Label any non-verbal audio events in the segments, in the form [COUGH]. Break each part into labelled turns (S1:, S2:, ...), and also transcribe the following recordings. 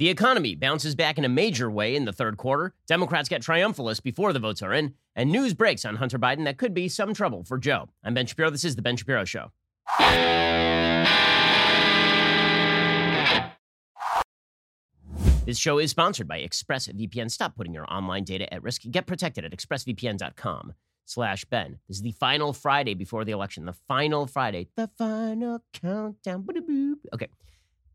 S1: The economy bounces back in a major way in the third quarter. Democrats get triumphalist before the votes are in, and news breaks on Hunter Biden that could be some trouble for Joe. I'm Ben Shapiro. This is The Ben Shapiro Show. This show is sponsored by ExpressVPN. Stop putting your online data at risk. Get protected at expressvpn.com slash Ben. This is the final Friday before the election. The final Friday. The final countdown. Okay.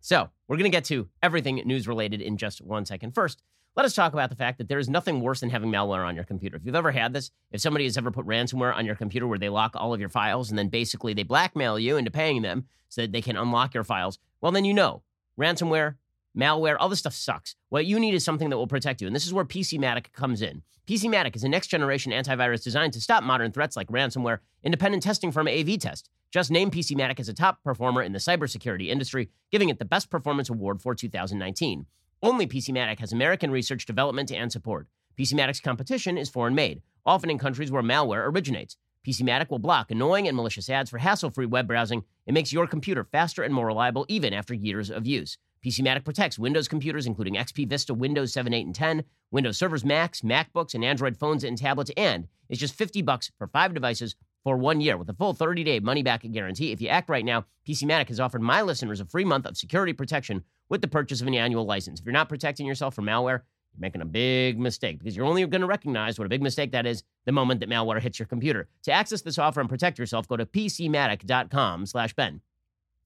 S1: So we're going to get to everything news related in just one second. First, let us talk about the fact that there is nothing worse than having malware on your computer. If you've ever had this, if somebody has ever put ransomware on your computer where they lock all of your files and then basically they blackmail you into paying them so that they can unlock your files, well, then you know ransomware, malware, all this stuff sucks. What you need is something that will protect you. And this is where PCMatic comes in. PCMatic is a next generation antivirus designed to stop modern threats like ransomware, independent testing firm AV Test just named PCMatic as a top performer in the cybersecurity industry, giving it the Best Performance Award for 2019. Only PCMatic has American research, development, and support. PCMatic's competition is foreign made, often in countries where malware originates. PCMatic will block annoying and malicious ads for hassle free web browsing. It makes your computer faster and more reliable even after years of use. PCMatic protects Windows computers, including XP Vista, Windows 7, 8, and 10, Windows servers, Macs, MacBooks, and Android phones and tablets, and it's just 50 bucks for five devices for one year with a full 30 day money back guarantee. If you act right now, PCMatic has offered my listeners a free month of security protection with the purchase of an annual license. If you're not protecting yourself from malware, you're making a big mistake because you're only going to recognize what a big mistake that is the moment that malware hits your computer. To access this offer and protect yourself, go to pcmatic.com slash Ben.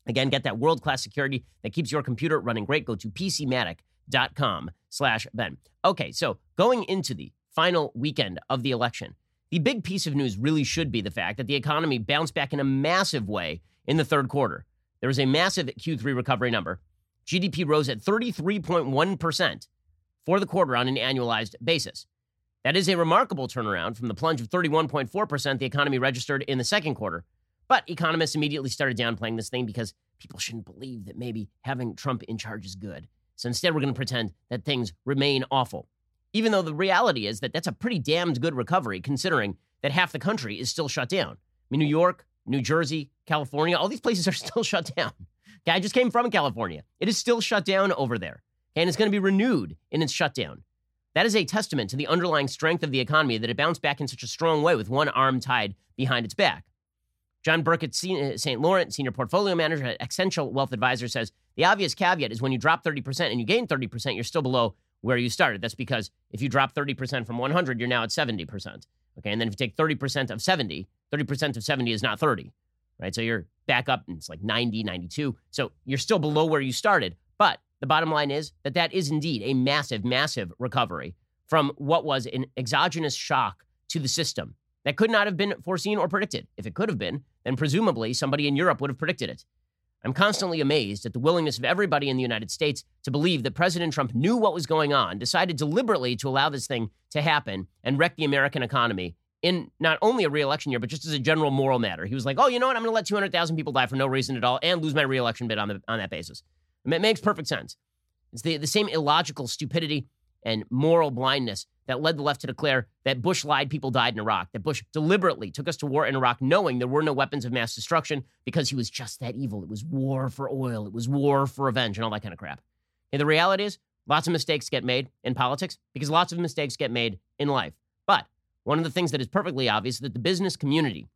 S1: Again, get that world-class security that keeps your computer running great. Go to pcmatic.com slash Ben. Okay, so going into the final weekend of the election, the big piece of news really should be the fact that the economy bounced back in a massive way in the third quarter. There was a massive Q3 recovery number. GDP rose at 33.1% for the quarter on an annualized basis. That is a remarkable turnaround from the plunge of 31.4% the economy registered in the second quarter. But economists immediately started downplaying this thing because people shouldn't believe that maybe having Trump in charge is good. So instead, we're going to pretend that things remain awful even though the reality is that that's a pretty damned good recovery considering that half the country is still shut down. I mean, New York, New Jersey, California, all these places are [LAUGHS] still shut down. Okay, I just came from California. It is still shut down over there, and it's going to be renewed in its shutdown. That is a testament to the underlying strength of the economy that it bounced back in such a strong way with one arm tied behind its back. John Burkett, St. Uh, Laurent, senior portfolio manager at Essential Wealth Advisor, says the obvious caveat is when you drop 30% and you gain 30%, you're still below where you started. That's because if you drop 30% from 100, you're now at 70%. Okay. And then if you take 30% of 70, 30% of 70 is not 30, right? So you're back up and it's like 90, 92. So you're still below where you started. But the bottom line is that that is indeed a massive, massive recovery from what was an exogenous shock to the system that could not have been foreseen or predicted. If it could have been, then presumably somebody in Europe would have predicted it. I'm constantly amazed at the willingness of everybody in the United States to believe that President Trump knew what was going on, decided deliberately to allow this thing to happen and wreck the American economy in not only a reelection year, but just as a general moral matter. He was like, oh, you know what? I'm going to let 200,000 people die for no reason at all and lose my reelection bid on, the, on that basis. It makes perfect sense. It's the, the same illogical stupidity and moral blindness that led the left to declare that Bush lied, people died in Iraq, that Bush deliberately took us to war in Iraq knowing there were no weapons of mass destruction because he was just that evil. It was war for oil, it was war for revenge, and all that kind of crap. And the reality is, lots of mistakes get made in politics because lots of mistakes get made in life. But one of the things that is perfectly obvious is that the business community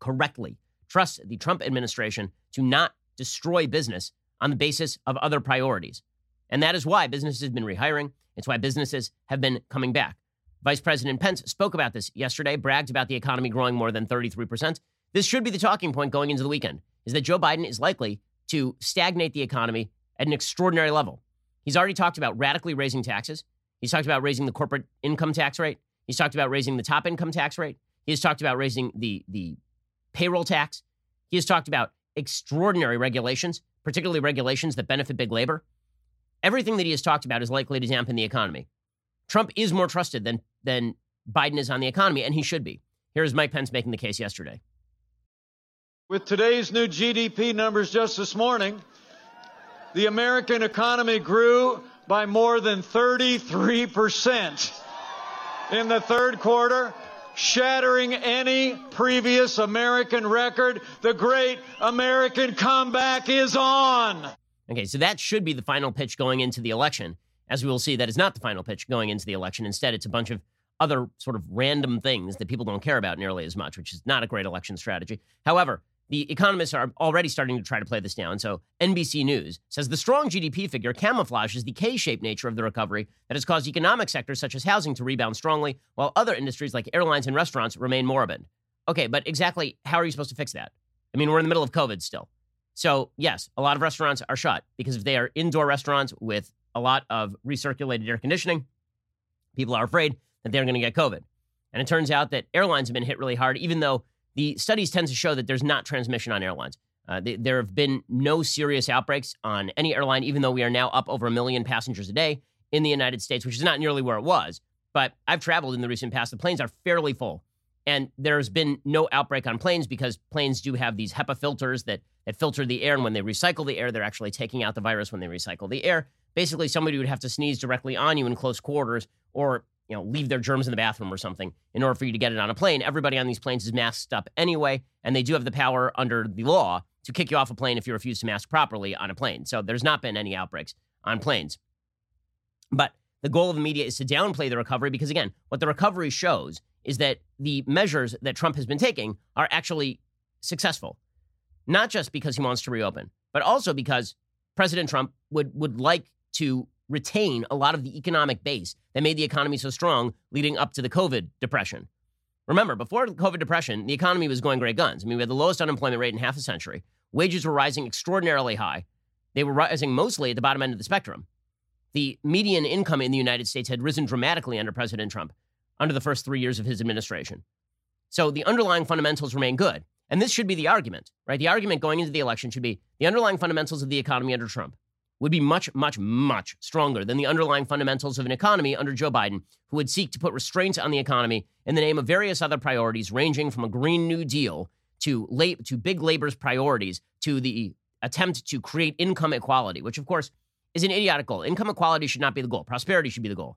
S1: correctly trusts the Trump administration to not destroy business on the basis of other priorities. And that is why businesses have been rehiring. It's why businesses have been coming back. Vice President Pence spoke about this yesterday, bragged about the economy growing more than 33%. This should be the talking point going into the weekend, is that Joe Biden is likely to stagnate the economy at an extraordinary level. He's already talked about radically raising taxes. He's talked about raising the corporate income tax rate. He's talked about raising the top income tax rate. He has talked about raising the, the payroll tax. He has talked about extraordinary regulations, particularly regulations that benefit big labor. Everything that he has talked about is likely to dampen the economy. Trump is more trusted than, than Biden is on the economy, and he should be. Here's Mike Pence making the case yesterday.
S2: With today's new GDP numbers just this morning, the American economy grew by more than 33% in the third quarter, shattering any previous American record. The great American comeback is on.
S1: Okay, so that should be the final pitch going into the election. As we will see, that is not the final pitch going into the election. Instead, it's a bunch of other sort of random things that people don't care about nearly as much, which is not a great election strategy. However, the economists are already starting to try to play this down. So NBC News says the strong GDP figure camouflages the K-shaped nature of the recovery that has caused economic sectors such as housing to rebound strongly, while other industries like airlines and restaurants remain moribund. Okay, but exactly how are you supposed to fix that? I mean, we're in the middle of COVID still. So, yes, a lot of restaurants are shut because if they are indoor restaurants with a lot of recirculated air conditioning, people are afraid that they're going to get COVID. And it turns out that airlines have been hit really hard, even though the studies tend to show that there's not transmission on airlines. Uh, there have been no serious outbreaks on any airline, even though we are now up over a million passengers a day in the United States, which is not nearly where it was. But I've traveled in the recent past. The planes are fairly full. And there's been no outbreak on planes because planes do have these HEPA filters that, that filter the air. And when they recycle the air, they're actually taking out the virus when they recycle the air. Basically, somebody would have to sneeze directly on you in close quarters or you know, leave their germs in the bathroom or something in order for you to get it on a plane. Everybody on these planes is masked up anyway, and they do have the power under the law to kick you off a plane if you refuse to mask properly on a plane. So there's not been any outbreaks on planes. But the goal of the media is to downplay the recovery because, again, what the recovery shows is that the measures that Trump has been taking are actually successful. Not just because he wants to reopen, but also because President Trump would, would like to retain a lot of the economic base that made the economy so strong leading up to the COVID depression. Remember, before the COVID depression, the economy was going great guns. I mean, we had the lowest unemployment rate in half a century. Wages were rising extraordinarily high. They were rising mostly at the bottom end of the spectrum. The median income in the United States had risen dramatically under President Trump under the first three years of his administration. So the underlying fundamentals remain good. And this should be the argument, right? The argument going into the election should be the underlying fundamentals of the economy under Trump would be much, much, much stronger than the underlying fundamentals of an economy under Joe Biden, who would seek to put restraints on the economy in the name of various other priorities, ranging from a Green New Deal to, to big labor's priorities to the attempt to create income equality, which, of course, is an idiotic goal. Income equality should not be the goal, prosperity should be the goal.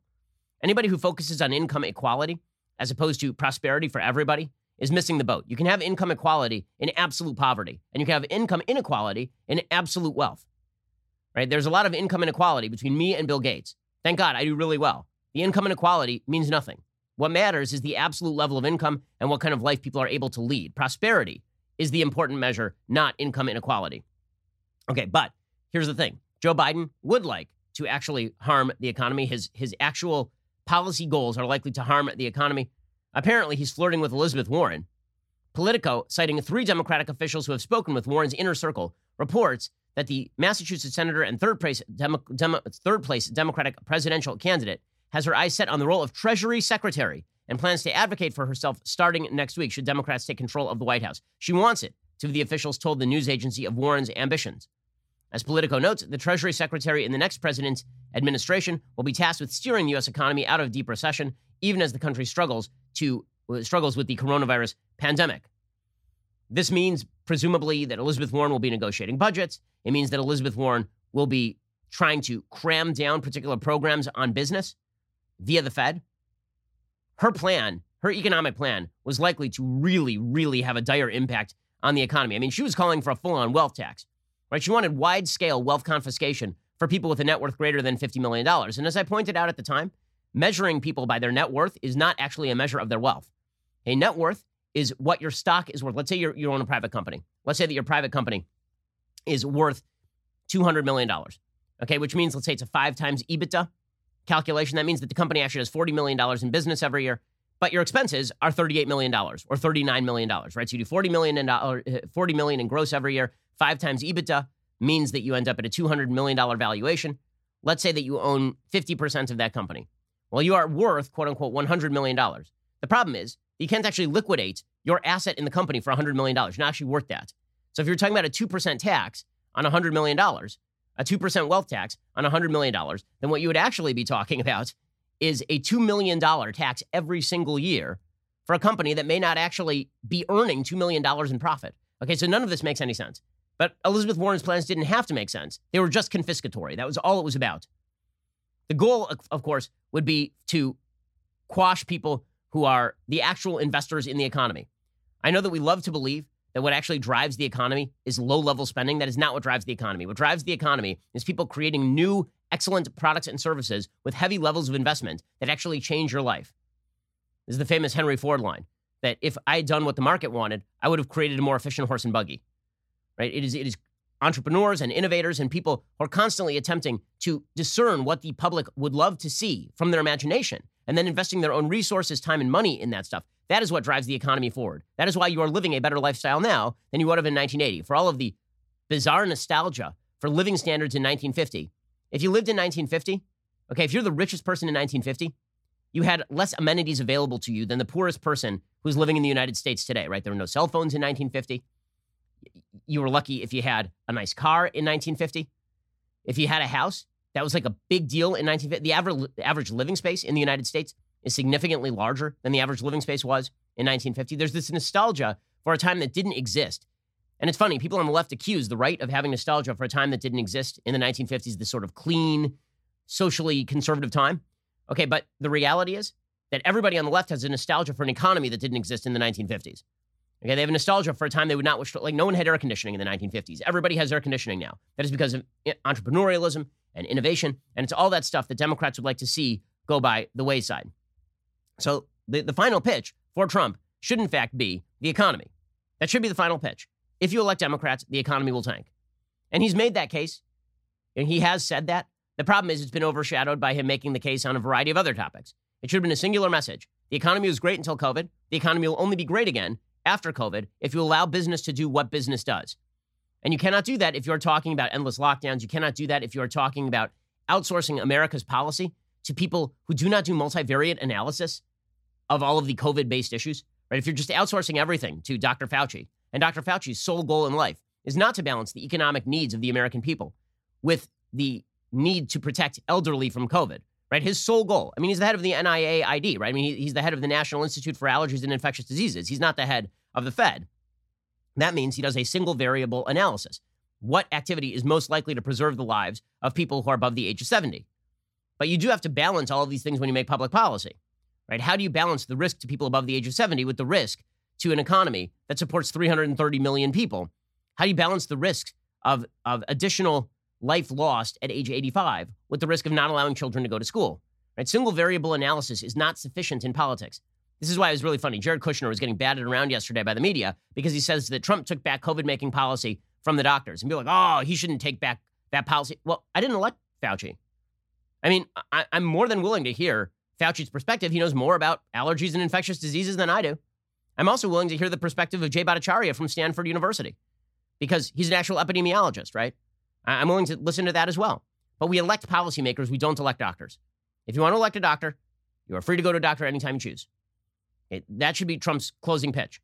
S1: Anybody who focuses on income equality as opposed to prosperity for everybody is missing the boat. You can have income equality in absolute poverty, and you can have income inequality in absolute wealth right? There's a lot of income inequality between me and Bill Gates. Thank God I do really well. The income inequality means nothing. What matters is the absolute level of income and what kind of life people are able to lead. Prosperity is the important measure, not income inequality. Okay, but here's the thing Joe Biden would like to actually harm the economy. His, his actual policy goals are likely to harm the economy. Apparently, he's flirting with Elizabeth Warren. Politico, citing three Democratic officials who have spoken with Warren's inner circle, reports that the Massachusetts senator and third place, Demo, Demo, third place Democratic presidential candidate has her eyes set on the role of Treasury Secretary and plans to advocate for herself starting next week should Democrats take control of the White House. She wants it, two of the officials told the news agency of Warren's ambitions. As Politico notes, the Treasury Secretary in the next president's administration will be tasked with steering the U.S. economy out of deep recession, even as the country struggles to uh, struggles with the coronavirus pandemic. This means, presumably, that Elizabeth Warren will be negotiating budgets. It means that Elizabeth Warren will be trying to cram down particular programs on business via the Fed. Her plan, her economic plan, was likely to really, really have a dire impact on the economy. I mean, she was calling for a full on wealth tax, right? She wanted wide scale wealth confiscation for people with a net worth greater than $50 million. And as I pointed out at the time, measuring people by their net worth is not actually a measure of their wealth. A net worth is what your stock is worth. Let's say you're, you own a private company. Let's say that your private company is worth $200 million. Okay, which means let's say it's a five times EBITDA calculation. That means that the company actually has $40 million in business every year, but your expenses are $38 million or $39 million, right? So you do $40 million in, uh, 40 million in gross every year. Five times EBITDA means that you end up at a $200 million valuation. Let's say that you own 50% of that company. Well, you are worth, quote unquote, $100 million. The problem is you can't actually liquidate your asset in the company for $100 million. You're not actually worth that. So if you're talking about a 2% tax on $100 million, a 2% wealth tax on $100 million, then what you would actually be talking about is a $2 million tax every single year for a company that may not actually be earning $2 million in profit. Okay, so none of this makes any sense. But Elizabeth Warren's plans didn't have to make sense. They were just confiscatory. That was all it was about. The goal, of course, would be to quash people who are the actual investors in the economy. I know that we love to believe that what actually drives the economy is low level spending. That is not what drives the economy. What drives the economy is people creating new, excellent products and services with heavy levels of investment that actually change your life. This is the famous Henry Ford line that if I had done what the market wanted, I would have created a more efficient horse and buggy. Right? It is, it is entrepreneurs and innovators and people who are constantly attempting to discern what the public would love to see from their imagination and then investing their own resources, time, and money in that stuff. That is what drives the economy forward. That is why you are living a better lifestyle now than you would have in 1980. For all of the bizarre nostalgia for living standards in 1950, if you lived in 1950, okay, if you're the richest person in 1950, you had less amenities available to you than the poorest person who's living in the United States today, right? There were no cell phones in 1950. You were lucky if you had a nice car in 1950. If you had a house, that was like a big deal in 1950. The average, living space in the United States is significantly larger than the average living space was in 1950. There's this nostalgia for a time that didn't exist. And it's funny, people on the left accuse the right of having nostalgia for a time that didn't exist in the 1950s, this sort of clean, socially conservative time. Okay, but the reality is that everybody on the left has a nostalgia for an economy that didn't exist in the 1950s. Okay, they have nostalgia for a time they would not wish to, like, no one had air conditioning in the 1950s. Everybody has air conditioning now. That is because of eh, entrepreneurialism and innovation. And it's all that stuff that Democrats would like to see go by the wayside. So the, the final pitch for Trump should, in fact, be the economy. That should be the final pitch. If you elect Democrats, the economy will tank. And he's made that case, and he has said that. The problem is it's been overshadowed by him making the case on a variety of other topics. It should have been a singular message. The economy was great until COVID. The economy will only be great again after COVID if you allow business to do what business does. And you cannot do that if you're talking about endless lockdowns. You cannot do that if you're talking about outsourcing America's policy to people who do not do multivariate analysis of all of the COVID based issues. Right? If you're just outsourcing everything to Dr. Fauci, and Dr. Fauci's sole goal in life is not to balance the economic needs of the American people with the need to protect elderly from COVID, right? His sole goal. I mean, he's the head of the NIAID, right? I mean, he's the head of the National Institute for Allergies and Infectious Diseases. He's not the head of the Fed. That means he does a single variable analysis. What activity is most likely to preserve the lives of people who are above the age of 70? But you do have to balance all of these things when you make public policy, right? How do you balance the risk to people above the age of 70 with the risk to an economy that supports 330 million people? How do you balance the risk of, of additional life lost at age 85 with the risk of not allowing children to go to school. Right? Single variable analysis is not sufficient in politics. This is why it was really funny. Jared Kushner was getting batted around yesterday by the media because he says that Trump took back COVID making policy from the doctors and be like, oh, he shouldn't take back that policy. Well, I didn't elect Fauci. I mean, I, am more than willing to hear Fauci's perspective. He knows more about allergies and infectious diseases than I do. I'm also willing to hear the perspective of Jay Bhattacharya from Stanford University because he's an actual epidemiologist, right? I'm willing to listen to that as well. But we elect policymakers, we don't elect doctors. If you want to elect a doctor, you are free to go to a doctor anytime you choose. It, that should be Trump's closing pitch.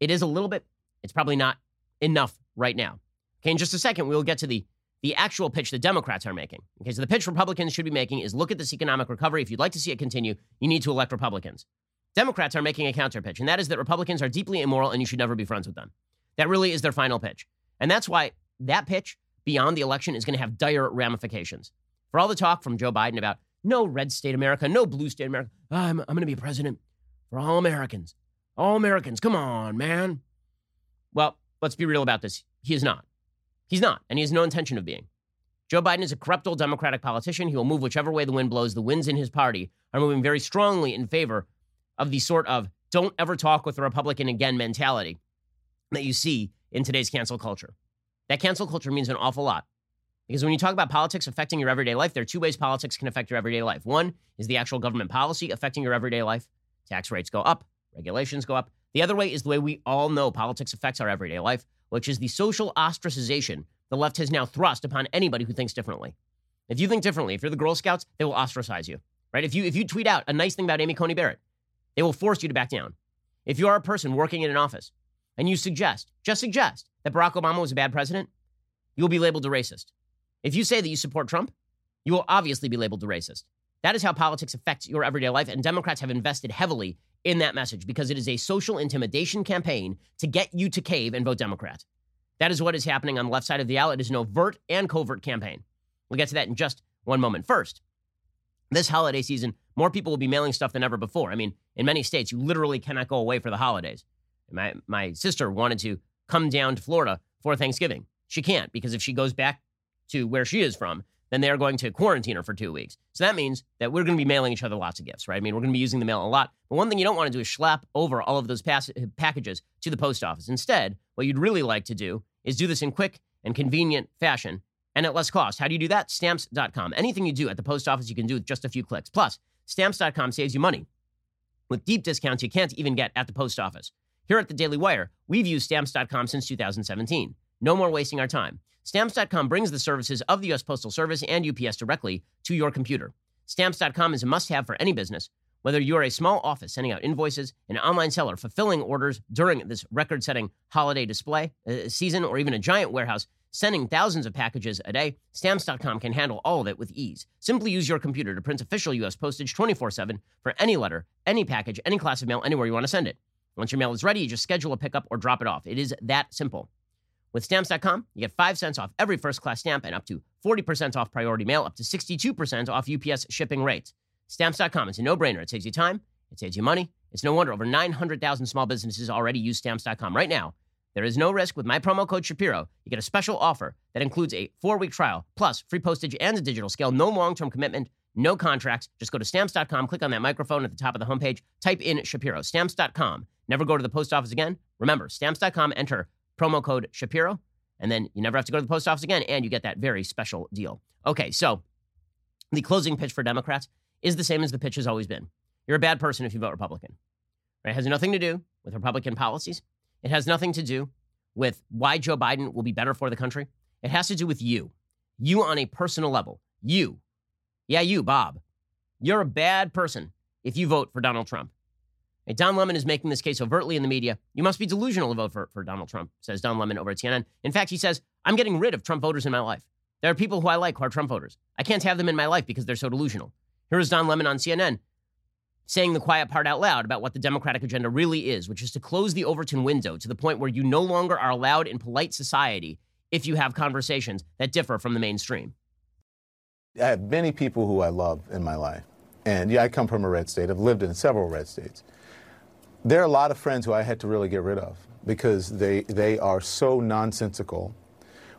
S1: It is a little bit, it's probably not enough right now. Okay, in just a second, we'll get to the, the actual pitch the Democrats are making. Okay, so the pitch Republicans should be making is look at this economic recovery. If you'd like to see it continue, you need to elect Republicans. Democrats are making a counter pitch, and that is that Republicans are deeply immoral and you should never be friends with them. That really is their final pitch. And that's why that pitch beyond the election is going to have dire ramifications. For all the talk from Joe Biden about no red state America, no blue state America, I'm, I'm going to be president for all Americans. All Americans, come on, man. Well, let's be real about this. He is not. He's not, and he has no intention of being. Joe Biden is a corrupt old Democratic politician. He will move whichever way the wind blows. The winds in his party are moving very strongly in favor of the sort of don't ever talk with a Republican again mentality that you see in today's cancel culture. That cancel culture means an awful lot. Because when you talk about politics affecting your everyday life, there are two ways politics can affect your everyday life. One is the actual government policy affecting your everyday life. Tax rates go up, regulations go up. The other way is the way we all know politics affects our everyday life, which is the social ostracization the left has now thrust upon anybody who thinks differently. If you think differently, if you're the Girl Scouts, they will ostracize you. Right? If you if you tweet out a nice thing about Amy Coney Barrett, they will force you to back down. If you are a person working in an office and you suggest, just suggest that Barack Obama was a bad president, you will be labeled a racist. If you say that you support Trump, you will obviously be labeled a racist. That is how politics affects your everyday life, and Democrats have invested heavily in that message because it is a social intimidation campaign to get you to cave and vote Democrat. That is what is happening on the left side of the aisle. It is an overt and covert campaign. We'll get to that in just one moment. First, this holiday season, more people will be mailing stuff than ever before. I mean, in many states, you literally cannot go away for the holidays. My, my sister wanted to come down to Florida for Thanksgiving. She can't because if she goes back to where she is from, then they are going to quarantine her for two weeks. So that means that we're going to be mailing each other lots of gifts, right? I mean, we're going to be using the mail a lot. But one thing you don't want to do is schlep over all of those pass- packages to the post office. Instead, what you'd really like to do is do this in quick and convenient fashion and at less cost. How do you do that? Stamps.com. Anything you do at the post office, you can do with just a few clicks. Plus, Stamps.com saves you money with deep discounts you can't even get at the post office. Here at the Daily Wire, we've used Stamps.com since 2017. No more wasting our time. Stamps.com brings the services of the U.S. Postal Service and UPS directly to your computer. Stamps.com is a must have for any business, whether you're a small office sending out invoices, an online seller fulfilling orders during this record setting holiday display uh, season, or even a giant warehouse sending thousands of packages a day. Stamps.com can handle all of it with ease. Simply use your computer to print official U.S. postage 24 7 for any letter, any package, any class of mail, anywhere you want to send it. Once your mail is ready, you just schedule a pickup or drop it off. It is that simple. With stamps.com, you get 5 cents off every first class stamp and up to 40% off priority mail, up to 62% off UPS shipping rates. Stamps.com is a no brainer. It saves you time, it saves you money. It's no wonder over 900,000 small businesses already use stamps.com. Right now, there is no risk with my promo code Shapiro. You get a special offer that includes a four week trial, plus free postage and a digital scale, no long term commitment, no contracts. Just go to stamps.com, click on that microphone at the top of the homepage, type in Shapiro. Stamps.com. Never go to the post office again. Remember, stamps.com, enter promo code Shapiro, and then you never have to go to the post office again, and you get that very special deal. Okay, so the closing pitch for Democrats is the same as the pitch has always been. You're a bad person if you vote Republican. Right? It has nothing to do with Republican policies. It has nothing to do with why Joe Biden will be better for the country. It has to do with you. You on a personal level. You. Yeah, you, Bob. You're a bad person if you vote for Donald Trump. Don Lemon is making this case overtly in the media. You must be delusional to vote for, for Donald Trump, says Don Lemon over at CNN. In fact, he says, I'm getting rid of Trump voters in my life. There are people who I like who are Trump voters. I can't have them in my life because they're so delusional. Here is Don Lemon on CNN saying the quiet part out loud about what the Democratic agenda really is, which is to close the Overton window to the point where you no longer are allowed in polite society if you have conversations that differ from the mainstream.
S3: I have many people who I love in my life. And yeah, I come from a red state. I've lived in several red states there are a lot of friends who I had to really get rid of because they, they are so nonsensical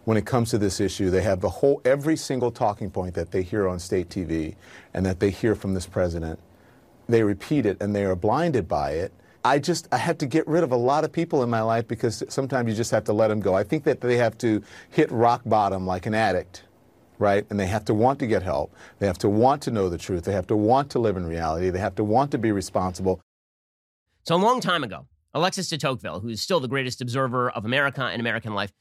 S3: when it comes to this issue. They have the whole, every single talking point that they hear on state TV and that they hear from this president. They repeat it and they are blinded by it. I just, I had to get rid of a lot of people in my life because sometimes you just have to let them go. I think that they have to hit rock bottom like an addict right? And they have to want to get help. They have to want to know the truth. They have to want to live in reality. They have to want to be responsible.
S1: So, a long time ago, Alexis de Tocqueville, who's still the greatest observer of America and American life,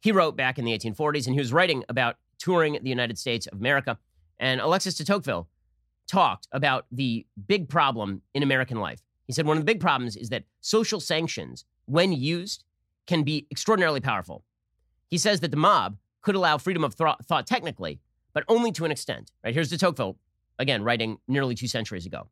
S1: he wrote back in the 1840s and he was writing about touring the United States of America. And Alexis de Tocqueville talked about the big problem in American life. He said one of the big problems is that social sanctions, when used, can be extraordinarily powerful. He says that the mob could allow freedom of thought, technically, but only to an extent. Right here's de Tocqueville, again, writing nearly two centuries ago.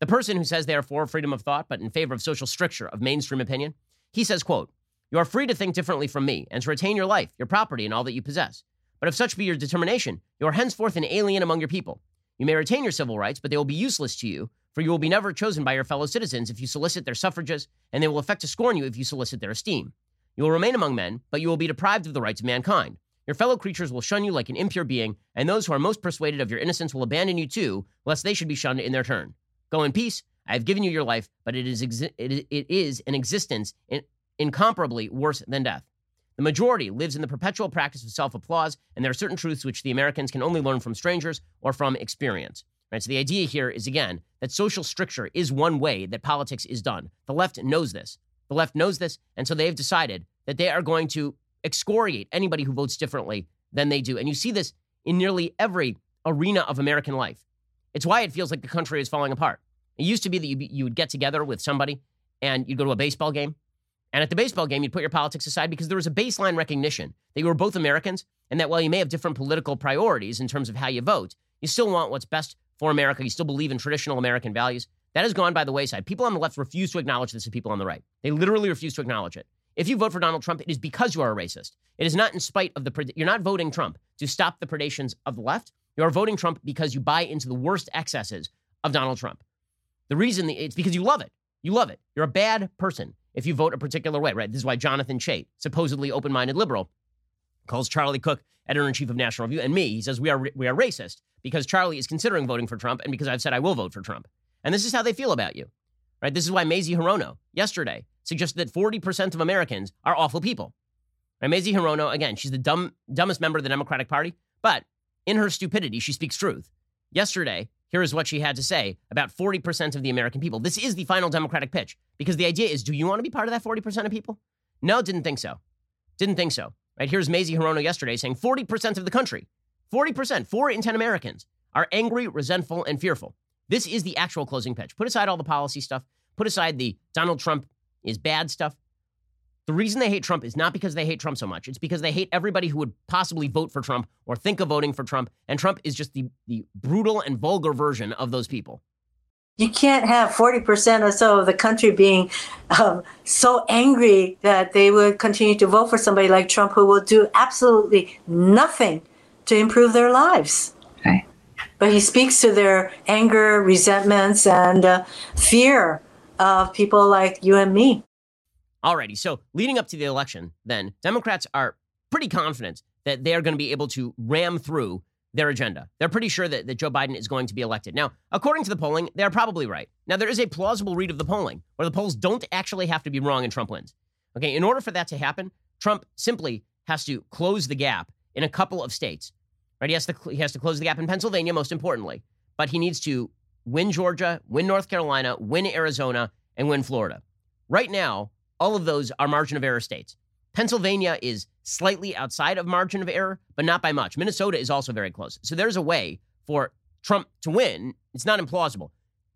S1: The person who says they are for freedom of thought but in favor of social stricture of mainstream opinion, he says, quote, You are free to think differently from me and to retain your life, your property, and all that you possess. But if such be your determination, you are henceforth an alien among your people. You may retain your civil rights, but they will be useless to you, for you will be never chosen by your fellow citizens if you solicit their suffrages, and they will affect to scorn you if you solicit their esteem. You will remain among men, but you will be deprived of the rights of mankind. Your fellow creatures will shun you like an impure being, and those who are most persuaded of your innocence will abandon you too, lest they should be shunned in their turn. Go in peace. I have given you your life, but it is, exi- it, is an existence in, incomparably worse than death. The majority lives in the perpetual practice of self applause, and there are certain truths which the Americans can only learn from strangers or from experience. Right? So the idea here is again that social stricture is one way that politics is done. The left knows this. The left knows this, and so they've decided that they are going to excoriate anybody who votes differently than they do. And you see this in nearly every arena of American life. It's why it feels like the country is falling apart. It used to be that you, you would get together with somebody and you'd go to a baseball game. And at the baseball game, you'd put your politics aside because there was a baseline recognition that you were both Americans and that while you may have different political priorities in terms of how you vote, you still want what's best for America. You still believe in traditional American values. That has gone by the wayside. People on the left refuse to acknowledge this, and people on the right. They literally refuse to acknowledge it. If you vote for Donald Trump, it is because you are a racist. It is not in spite of the, you're not voting Trump to stop the predations of the left. You are voting Trump because you buy into the worst excesses of Donald Trump. The reason it's because you love it. You love it. You're a bad person if you vote a particular way, right? This is why Jonathan Chait, supposedly open minded liberal, calls Charlie Cooke, editor in chief of National Review, and me. He says we are, we are racist because Charlie is considering voting for Trump and because I've said I will vote for Trump. And this is how they feel about you, right? This is why Mazie Hirono yesterday suggested that 40% of Americans are awful people. Right? Mazie Hirono, again, she's the dumb, dumbest member of the Democratic Party, but in her stupidity, she speaks truth. Yesterday, here is what she had to say about 40% of the American people. This is the final Democratic pitch because the idea is do you want to be part of that 40% of people? No, didn't think so. Didn't think so. Right? Here's Mazie Hirono yesterday saying 40% of the country, 40%, 4 in 10 Americans are angry, resentful, and fearful. This is the actual closing pitch. Put aside all the policy stuff, put aside the Donald Trump is bad stuff. The reason they hate Trump is not because they hate Trump so much. It's because they hate everybody who would possibly vote for Trump or think of voting for Trump. And Trump is just the, the brutal and vulgar version of those people.
S4: You can't have 40% or so of the country being um, so angry that they would continue to vote for somebody like Trump who will do absolutely nothing to improve their lives.
S5: Right.
S4: But he speaks to their anger, resentments, and uh, fear of people like you and me.
S1: Alrighty, so leading up to the election, then Democrats are pretty confident that they are going to be able to ram through their agenda. They're pretty sure that, that Joe Biden is going to be elected. Now, according to the polling, they're probably right. Now, there is a plausible read of the polling where the polls don't actually have to be wrong and Trump wins. Okay, in order for that to happen, Trump simply has to close the gap in a couple of states. Right? He has to he has to close the gap in Pennsylvania, most importantly, but he needs to win Georgia, win North Carolina, win Arizona, and win Florida. Right now, all of those are margin of error states. Pennsylvania is slightly outside of margin of error, but not by much. Minnesota is also very close. So there's a way for Trump to win. It's not implausible.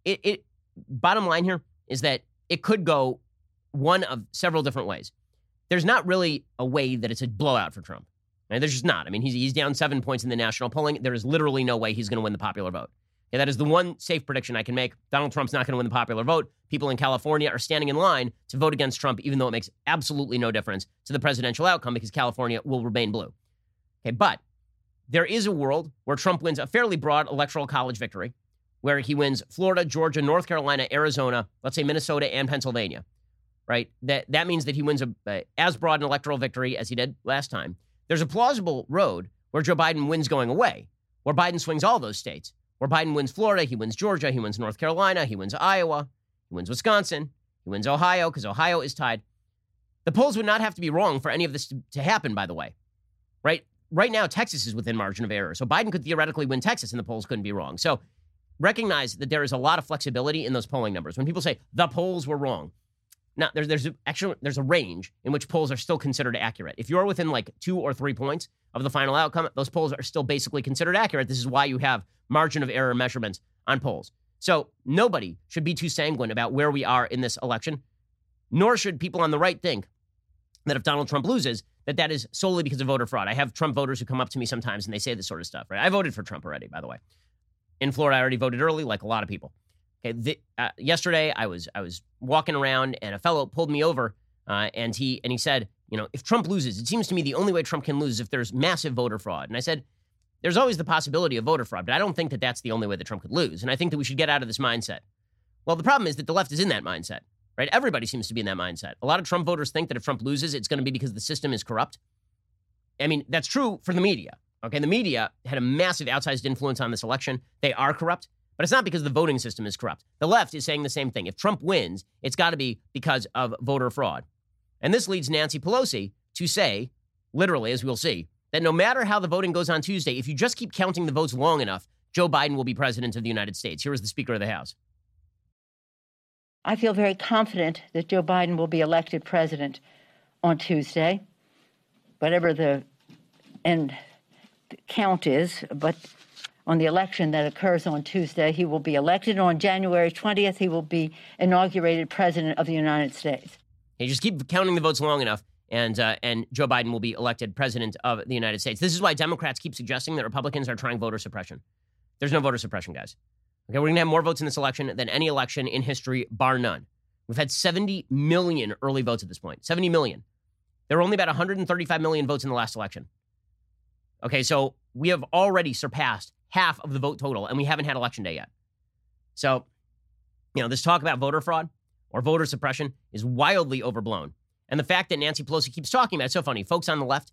S1: It, it bottom line here is that it could go one of several different ways. There's not really a way that it's a blowout for Trump. And there's just not. I mean, he's, he's down seven points in the national polling. There is literally no way he's going to win the popular vote. Okay, that is the one safe prediction I can make. Donald Trump's not going to win the popular vote. People in California are standing in line to vote against Trump, even though it makes absolutely no difference to the presidential outcome because California will remain blue. Okay, but there is a world where Trump wins a fairly broad electoral college victory, where he wins Florida, Georgia, North Carolina, Arizona, let's say Minnesota and Pennsylvania. Right? That that means that he wins a as broad an electoral victory as he did last time. There's a plausible road where Joe Biden wins going away, where Biden swings all those states where Biden wins Florida, he wins Georgia, he wins North Carolina, he wins Iowa, he wins Wisconsin, he wins Ohio because Ohio is tied. The polls would not have to be wrong for any of this to, to happen, by the way. Right? Right now, Texas is within margin of error. So Biden could theoretically win Texas and the polls couldn't be wrong. So recognize that there is a lot of flexibility in those polling numbers. When people say the polls were wrong, now there's there's actually there's a range in which polls are still considered accurate. If you're within like two or three points of the final outcome, those polls are still basically considered accurate. This is why you have margin of error measurements on polls. So nobody should be too sanguine about where we are in this election, nor should people on the right think that if Donald Trump loses, that that is solely because of voter fraud. I have Trump voters who come up to me sometimes and they say this sort of stuff. Right? I voted for Trump already, by the way. In Florida, I already voted early, like a lot of people. Okay, the, uh, yesterday I was I was walking around and a fellow pulled me over uh, and he and he said, you know, if Trump loses, it seems to me the only way Trump can lose is if there's massive voter fraud. And I said, there's always the possibility of voter fraud, but I don't think that that's the only way that Trump could lose. And I think that we should get out of this mindset. Well, the problem is that the left is in that mindset, right? Everybody seems to be in that mindset. A lot of Trump voters think that if Trump loses, it's going to be because the system is corrupt. I mean, that's true for the media. Okay, the media had a massive outsized influence on this election. They are corrupt, but it's not because the voting system is corrupt. The left is saying the same thing. If Trump wins, it's got to be because of voter fraud. And this leads Nancy Pelosi to say, literally, as we'll see, that no matter how the voting goes on Tuesday, if you just keep counting the votes long enough, Joe Biden will be president of the United States. Here is the Speaker of the House.
S5: I feel very confident that Joe Biden will be elected president on Tuesday, whatever the end count is. But on the election that occurs on Tuesday, he will be elected. On January 20th, he will be inaugurated president of the United States.
S1: You just keep counting the votes long enough, and uh, and Joe Biden will be elected president of the United States. This is why Democrats keep suggesting that Republicans are trying voter suppression. There's no voter suppression, guys. Okay, we're gonna have more votes in this election than any election in history, bar none. We've had 70 million early votes at this point. 70 million. There were only about 135 million votes in the last election. Okay, so we have already surpassed half of the vote total, and we haven't had election day yet. So, you know, this talk about voter fraud or voter suppression is wildly overblown. And the fact that Nancy Pelosi keeps talking about it's so funny. Folks on the left,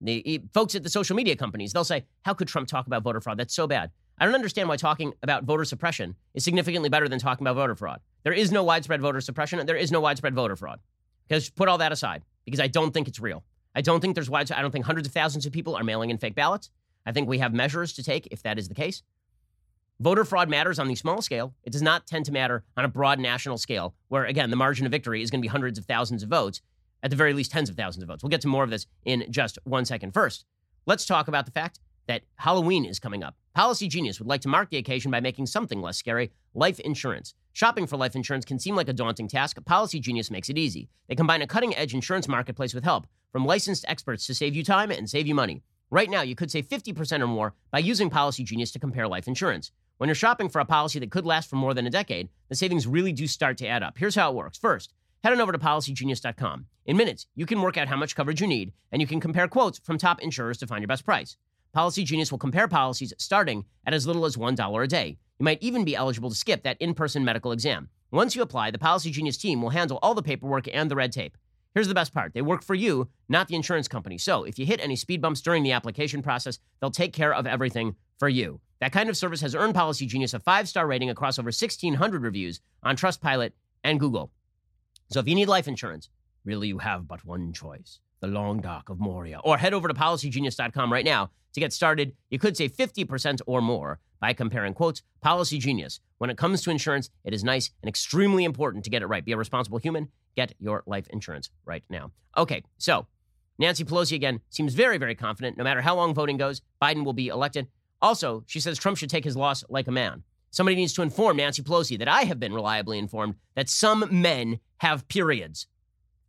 S1: the folks at the social media companies, they'll say, How could Trump talk about voter fraud? That's so bad. I don't understand why talking about voter suppression is significantly better than talking about voter fraud. There is no widespread voter suppression and there is no widespread voter fraud. Because put all that aside, because I don't think it's real. I don't think there's widespread, I don't think hundreds of thousands of people are mailing in fake ballots. I think we have measures to take if that is the case. Voter fraud matters on the small scale. It does not tend to matter on a broad national scale, where, again, the margin of victory is going to be hundreds of thousands of votes, at the very least, tens of thousands of votes. We'll get to more of this in just one second. First, let's talk about the fact that Halloween is coming up. Policy Genius would like to mark the occasion by making something less scary life insurance. Shopping for life insurance can seem like a daunting task. Policy Genius makes it easy. They combine a cutting edge insurance marketplace with help from licensed experts to save you time and save you money. Right now, you could save 50% or more by using Policy Genius to compare life insurance. When you're shopping for a policy that could last for more than a decade, the savings really do start to add up. Here's how it works. First, head on over to policygenius.com. In minutes, you can work out how much coverage you need, and you can compare quotes from top insurers to find your best price. Policy Genius will compare policies starting at as little as $1 a day. You might even be eligible to skip that in person medical exam. Once you apply, the Policy Genius team will handle all the paperwork and the red tape. Here's the best part they work for you, not the insurance company. So if you hit any speed bumps during the application process, they'll take care of everything for you. That kind of service has earned Policy Genius a five star rating across over 1,600 reviews on Trustpilot and Google. So if you need life insurance, really you have but one choice the long dock of Moria. Or head over to policygenius.com right now to get started. You could save 50% or more by comparing quotes. Policy Genius. When it comes to insurance, it is nice and extremely important to get it right. Be a responsible human. Get your life insurance right now. Okay, so Nancy Pelosi again seems very, very confident. No matter how long voting goes, Biden will be elected. Also, she says Trump should take his loss like a man. Somebody needs to inform Nancy Pelosi that I have been reliably informed that some men have periods.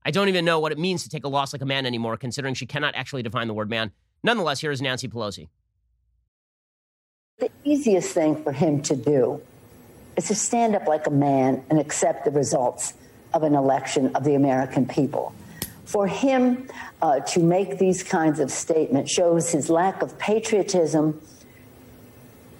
S1: I don't even know what it means to take a loss like a man anymore, considering she cannot actually define the word man. Nonetheless, here is Nancy Pelosi.
S6: The easiest thing for him to do is to stand up like a man and accept the results of an election of the American people. For him uh, to make these kinds of statements shows his lack of patriotism,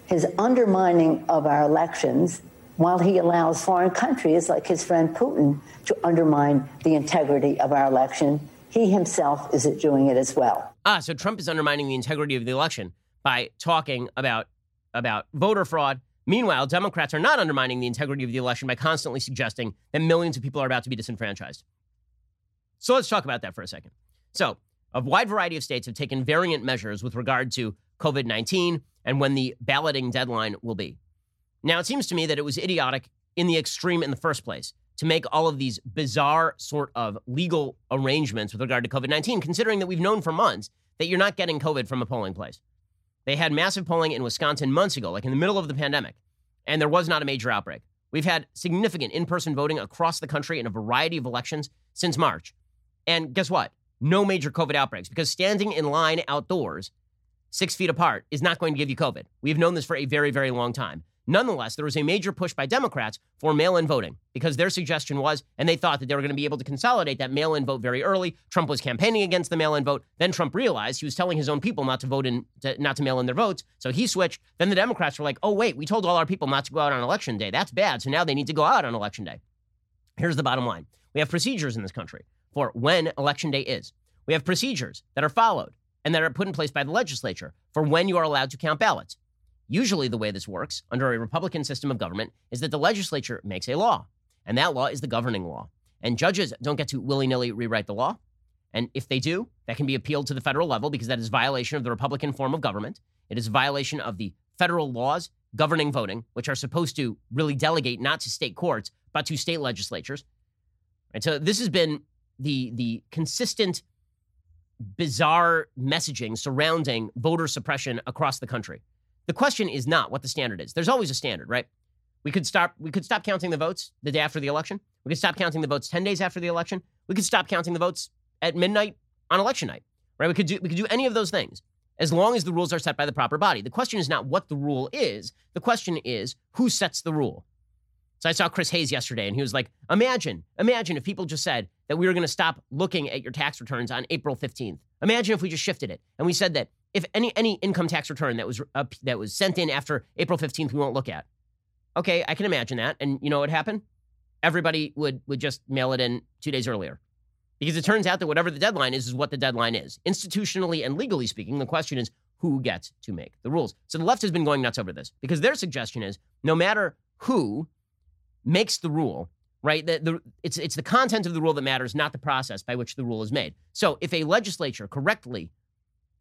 S6: his undermining of our elections, while he allows foreign countries like his friend Putin to undermine the integrity of our election. He himself is doing it as well.
S1: Ah, so Trump is undermining the integrity of the election by talking about about voter fraud. Meanwhile, Democrats are not undermining the integrity of the election by constantly suggesting that millions of people are about to be disenfranchised. So let's talk about that for a second. So, a wide variety of states have taken variant measures with regard to COVID 19 and when the balloting deadline will be. Now, it seems to me that it was idiotic in the extreme in the first place to make all of these bizarre sort of legal arrangements with regard to COVID 19, considering that we've known for months that you're not getting COVID from a polling place. They had massive polling in Wisconsin months ago, like in the middle of the pandemic, and there was not a major outbreak. We've had significant in person voting across the country in a variety of elections since March. And guess what? No major COVID outbreaks because standing in line outdoors, six feet apart, is not going to give you COVID. We've known this for a very, very long time. Nonetheless, there was a major push by Democrats for mail in voting because their suggestion was, and they thought that they were going to be able to consolidate that mail in vote very early. Trump was campaigning against the mail in vote. Then Trump realized he was telling his own people not to vote in, to, not to mail in their votes. So he switched. Then the Democrats were like, oh, wait, we told all our people not to go out on election day. That's bad. So now they need to go out on election day. Here's the bottom line we have procedures in this country for when election day is. We have procedures that are followed and that are put in place by the legislature for when you are allowed to count ballots. Usually, the way this works under a Republican system of government is that the legislature makes a law, and that law is the governing law. And judges don't get to willy nilly rewrite the law. And if they do, that can be appealed to the federal level because that is violation of the Republican form of government. It is violation of the federal laws governing voting, which are supposed to really delegate not to state courts, but to state legislatures. And so this has been the, the consistent, bizarre messaging surrounding voter suppression across the country. The question is not what the standard is. There's always a standard, right? We could stop we could stop counting the votes the day after the election. We could stop counting the votes 10 days after the election. We could stop counting the votes at midnight on election night. Right? We could do we could do any of those things as long as the rules are set by the proper body. The question is not what the rule is. The question is who sets the rule. So I saw Chris Hayes yesterday and he was like, "Imagine, imagine if people just said that we were going to stop looking at your tax returns on April 15th. Imagine if we just shifted it and we said that if any any income tax return that was uh, up that was sent in after April 15th we won't look at. Okay, I can imagine that. And you know what happened? everybody would would just mail it in two days earlier. Because it turns out that whatever the deadline is, is what the deadline is. Institutionally and legally speaking, the question is who gets to make the rules. So the left has been going nuts over this because their suggestion is no matter who makes the rule, right? The, the, it's, it's the content of the rule that matters, not the process by which the rule is made. So if a legislature correctly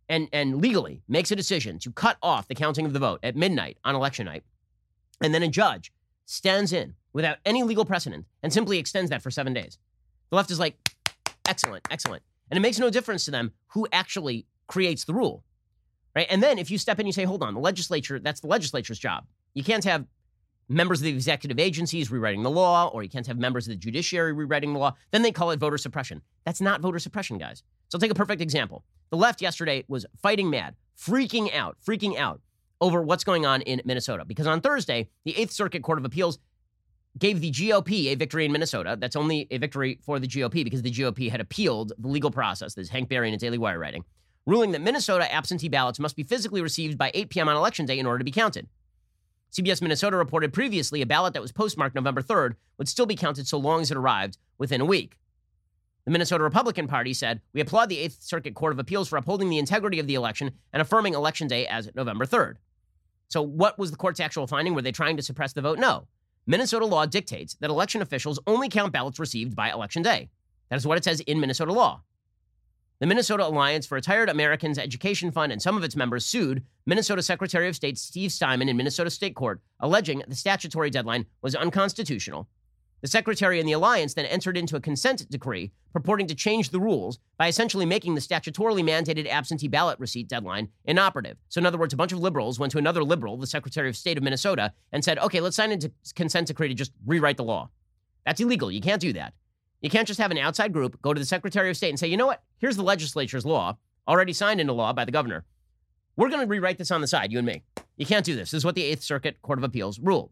S1: and, and legally makes a decision to cut off the counting of the vote at midnight on election night, and then a judge stands in without any legal precedent and simply extends that for seven days, the left is like, excellent, excellent. And it makes no difference to them who actually creates the rule right? And then if you step in, you say, hold on, the legislature, that's the legislature's job. You can't have members of the executive agencies rewriting the law, or you can't have members of the judiciary rewriting the law. Then they call it voter suppression. That's not voter suppression, guys. So I'll take a perfect example. The left yesterday was fighting mad, freaking out, freaking out over what's going on in Minnesota. Because on Thursday, the Eighth Circuit Court of Appeals gave the GOP a victory in Minnesota. That's only a victory for the GOP because the GOP had appealed the legal process. There's Hank Berrien and Daily Wire writing ruling that Minnesota absentee ballots must be physically received by 8 p.m. on election day in order to be counted. CBS Minnesota reported previously a ballot that was postmarked November 3rd would still be counted so long as it arrived within a week. The Minnesota Republican Party said, We applaud the Eighth Circuit Court of Appeals for upholding the integrity of the election and affirming Election Day as November 3rd. So, what was the court's actual finding? Were they trying to suppress the vote? No. Minnesota law dictates that election officials only count ballots received by Election Day. That is what it says in Minnesota law. The Minnesota Alliance for Retired Americans Education Fund and some of its members sued Minnesota Secretary of State Steve Simon in Minnesota State Court, alleging the statutory deadline was unconstitutional. The Secretary and the Alliance then entered into a consent decree purporting to change the rules by essentially making the statutorily mandated absentee ballot receipt deadline inoperative. So, in other words, a bunch of liberals went to another liberal, the Secretary of State of Minnesota, and said, okay, let's sign into consent decree to just rewrite the law. That's illegal. You can't do that. You can't just have an outside group go to the Secretary of State and say, you know what? Here's the legislature's law, already signed into law by the governor. We're going to rewrite this on the side, you and me. You can't do this. This is what the Eighth Circuit Court of Appeals ruled.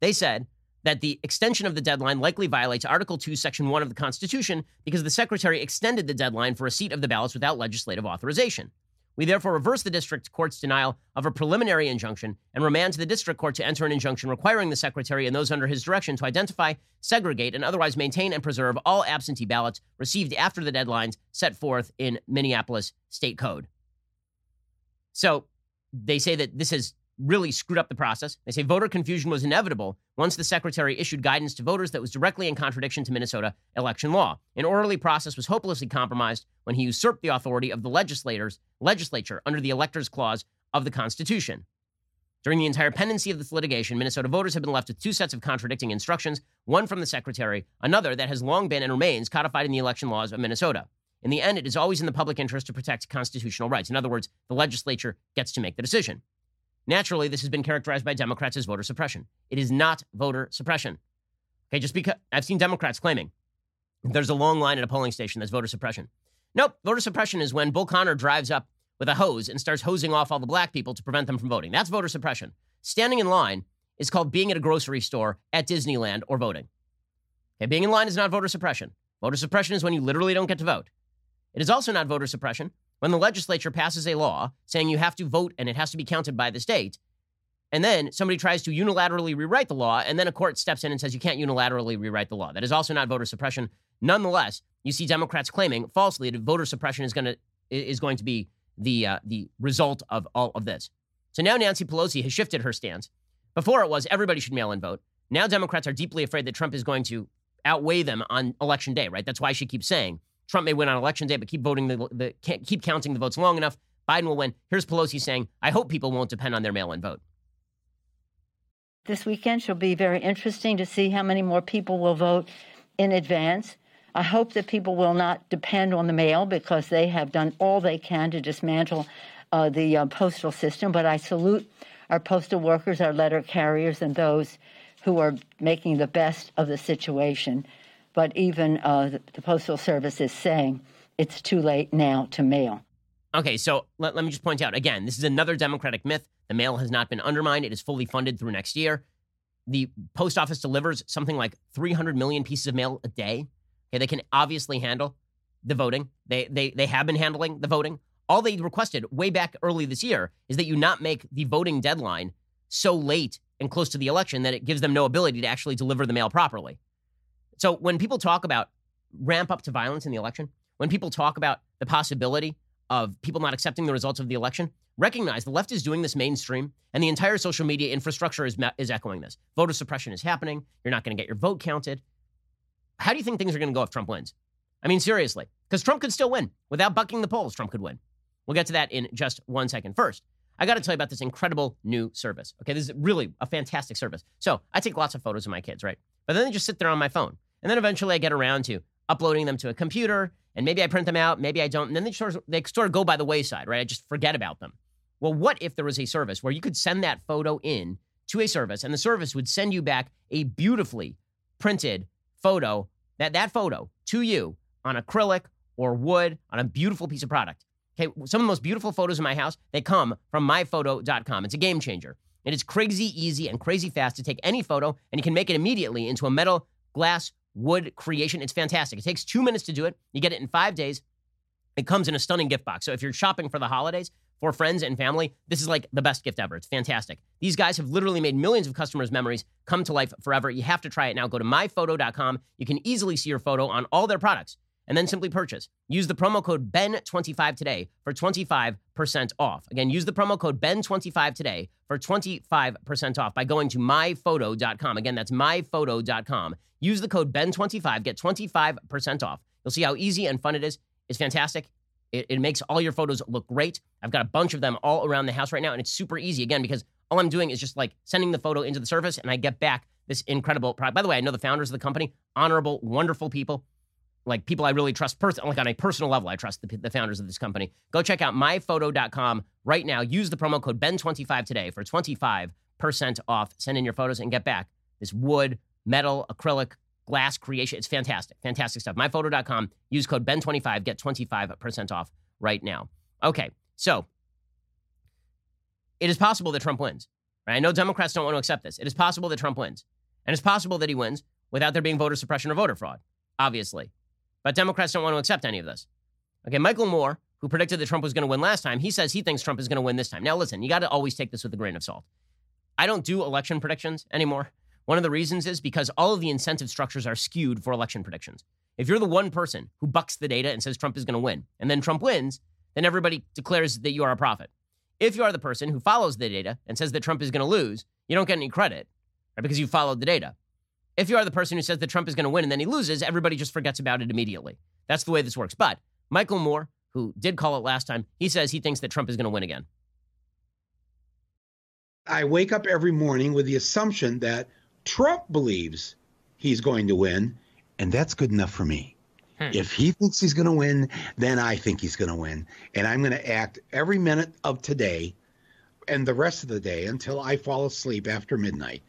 S1: They said that the extension of the deadline likely violates Article 2, Section 1 of the Constitution because the Secretary extended the deadline for receipt of the ballots without legislative authorization. We therefore reverse the district court's denial of a preliminary injunction and remand to the district court to enter an injunction requiring the secretary and those under his direction to identify, segregate, and otherwise maintain and preserve all absentee ballots received after the deadlines set forth in Minneapolis State Code. So they say that this has really screwed up the process. They say voter confusion was inevitable once the secretary issued guidance to voters that was directly in contradiction to Minnesota election law. An orderly process was hopelessly compromised when he usurped the authority of the legislators, legislature under the electors clause of the Constitution. During the entire pendency of this litigation, Minnesota voters have been left with two sets of contradicting instructions, one from the secretary, another that has long been and remains codified in the election laws of Minnesota. In the end, it is always in the public interest to protect constitutional rights. In other words, the legislature gets to make the decision. Naturally, this has been characterized by Democrats as voter suppression. It is not voter suppression. Okay, just because I've seen Democrats claiming there's a long line at a polling station that's voter suppression. Nope, voter suppression is when Bull Connor drives up with a hose and starts hosing off all the black people to prevent them from voting. That's voter suppression. Standing in line is called being at a grocery store, at Disneyland, or voting. Okay, being in line is not voter suppression. Voter suppression is when you literally don't get to vote. It is also not voter suppression when the legislature passes a law saying you have to vote and it has to be counted by the state, and then somebody tries to unilaterally rewrite the law, and then a court steps in and says you can't unilaterally rewrite the law. That is also not voter suppression. Nonetheless, you see Democrats claiming falsely that voter suppression is going to is going to be the uh, the result of all of this. So now Nancy Pelosi has shifted her stance. Before it was everybody should mail in vote. Now Democrats are deeply afraid that Trump is going to outweigh them on election day. Right? That's why she keeps saying Trump may win on election day, but keep voting the, the keep counting the votes long enough. Biden will win. Here's Pelosi saying, "I hope people won't depend on their mail-in vote."
S5: This weekend shall be very interesting to see how many more people will vote in advance. I hope that people will not depend on the mail because they have done all they can to dismantle uh, the uh, postal system. But I salute our postal workers, our letter carriers, and those who are making the best of the situation but even uh, the, Postal Service is saying it's too late now to mail.
S1: Okay, so let, let me just point out again this is another Democratic myth. The mail has not been undermined, it is fully funded through next year. The post office delivers something like 300 million pieces of mail a day. Okay, they can obviously handle the voting. They, they, they have been handling the voting. All they requested way back early this year is that you not make the voting deadline so late and close to the election that it gives them no ability to actually deliver the mail properly. So when people talk about ramp up to violence in the election, when people talk about the possibility of people not accepting the results of the election, recognize the left is doing this mainstream and the entire social media infrastructure is, is echoing this. Voter suppression is happening. You're not going to get your vote counted. How do you think things are going to go if Trump wins? I mean, seriously, because Trump could still win. Without bucking the polls, Trump could win. We'll get to that in just one second. First, I got to tell you about this incredible new service. Okay, this is really a fantastic service. So I take lots of photos of my kids, right? But then they just sit there on my phone. And then eventually I get around to uploading them to a computer, and maybe I print them out, maybe I don't. And then they sort of, they sort of go by the wayside, right? I just forget about them. Well, what if there was a service where you could send that photo in to a service, and the service would send you back a beautifully printed photo, that, that photo to you on acrylic or wood on a beautiful piece of product. Okay, some of the most beautiful photos in my house, they come from myphoto.com. It's a game changer. It is crazy easy and crazy fast to take any photo and you can make it immediately into a metal, glass, wood creation. It's fantastic. It takes two minutes to do it. You get it in five days. It comes in a stunning gift box. So if you're shopping for the holidays for friends and family, this is like the best gift ever. It's fantastic. These guys have literally made millions of customers' memories come to life forever. You have to try it now. Go to myphoto.com. You can easily see your photo on all their products and then simply purchase. Use the promo code BEN25 today for 25% off. Again, use the promo code BEN25 today for 25% off by going to myphoto.com. Again, that's myphoto.com. Use the code BEN25, get 25% off. You'll see how easy and fun it is. It's fantastic. It, it makes all your photos look great. I've got a bunch of them all around the house right now, and it's super easy again because all I'm doing is just like sending the photo into the service and I get back this incredible product. By the way, I know the founders of the company, honorable, wonderful people like people I really trust, pers- like on a personal level, I trust the, the founders of this company. Go check out myphoto.com right now. Use the promo code BEN25 today for 25% off. Send in your photos and get back this wood, metal, acrylic, glass creation. It's fantastic. Fantastic stuff. Myphoto.com. Use code BEN25. Get 25% off right now. Okay, so it is possible that Trump wins. Right? I know Democrats don't want to accept this. It is possible that Trump wins. And it's possible that he wins without there being voter suppression or voter fraud, obviously. But Democrats don't want to accept any of this. Okay, Michael Moore, who predicted that Trump was going to win last time, he says he thinks Trump is going to win this time. Now, listen, you got to always take this with a grain of salt. I don't do election predictions anymore. One of the reasons is because all of the incentive structures are skewed for election predictions. If you're the one person who bucks the data and says Trump is going to win, and then Trump wins, then everybody declares that you are a prophet. If you are the person who follows the data and says that Trump is going to lose, you don't get any credit right, because you followed the data. If you are the person who says that Trump is going to win and then he loses, everybody just forgets about it immediately. That's the way this works. But Michael Moore, who did call it last time, he says he thinks that Trump is going to win again.
S7: I wake up every morning with the assumption that Trump believes he's going to win, and that's good enough for me. Hmm. If he thinks he's going to win, then I think he's going to win. And I'm going to act every minute of today and the rest of the day until I fall asleep after midnight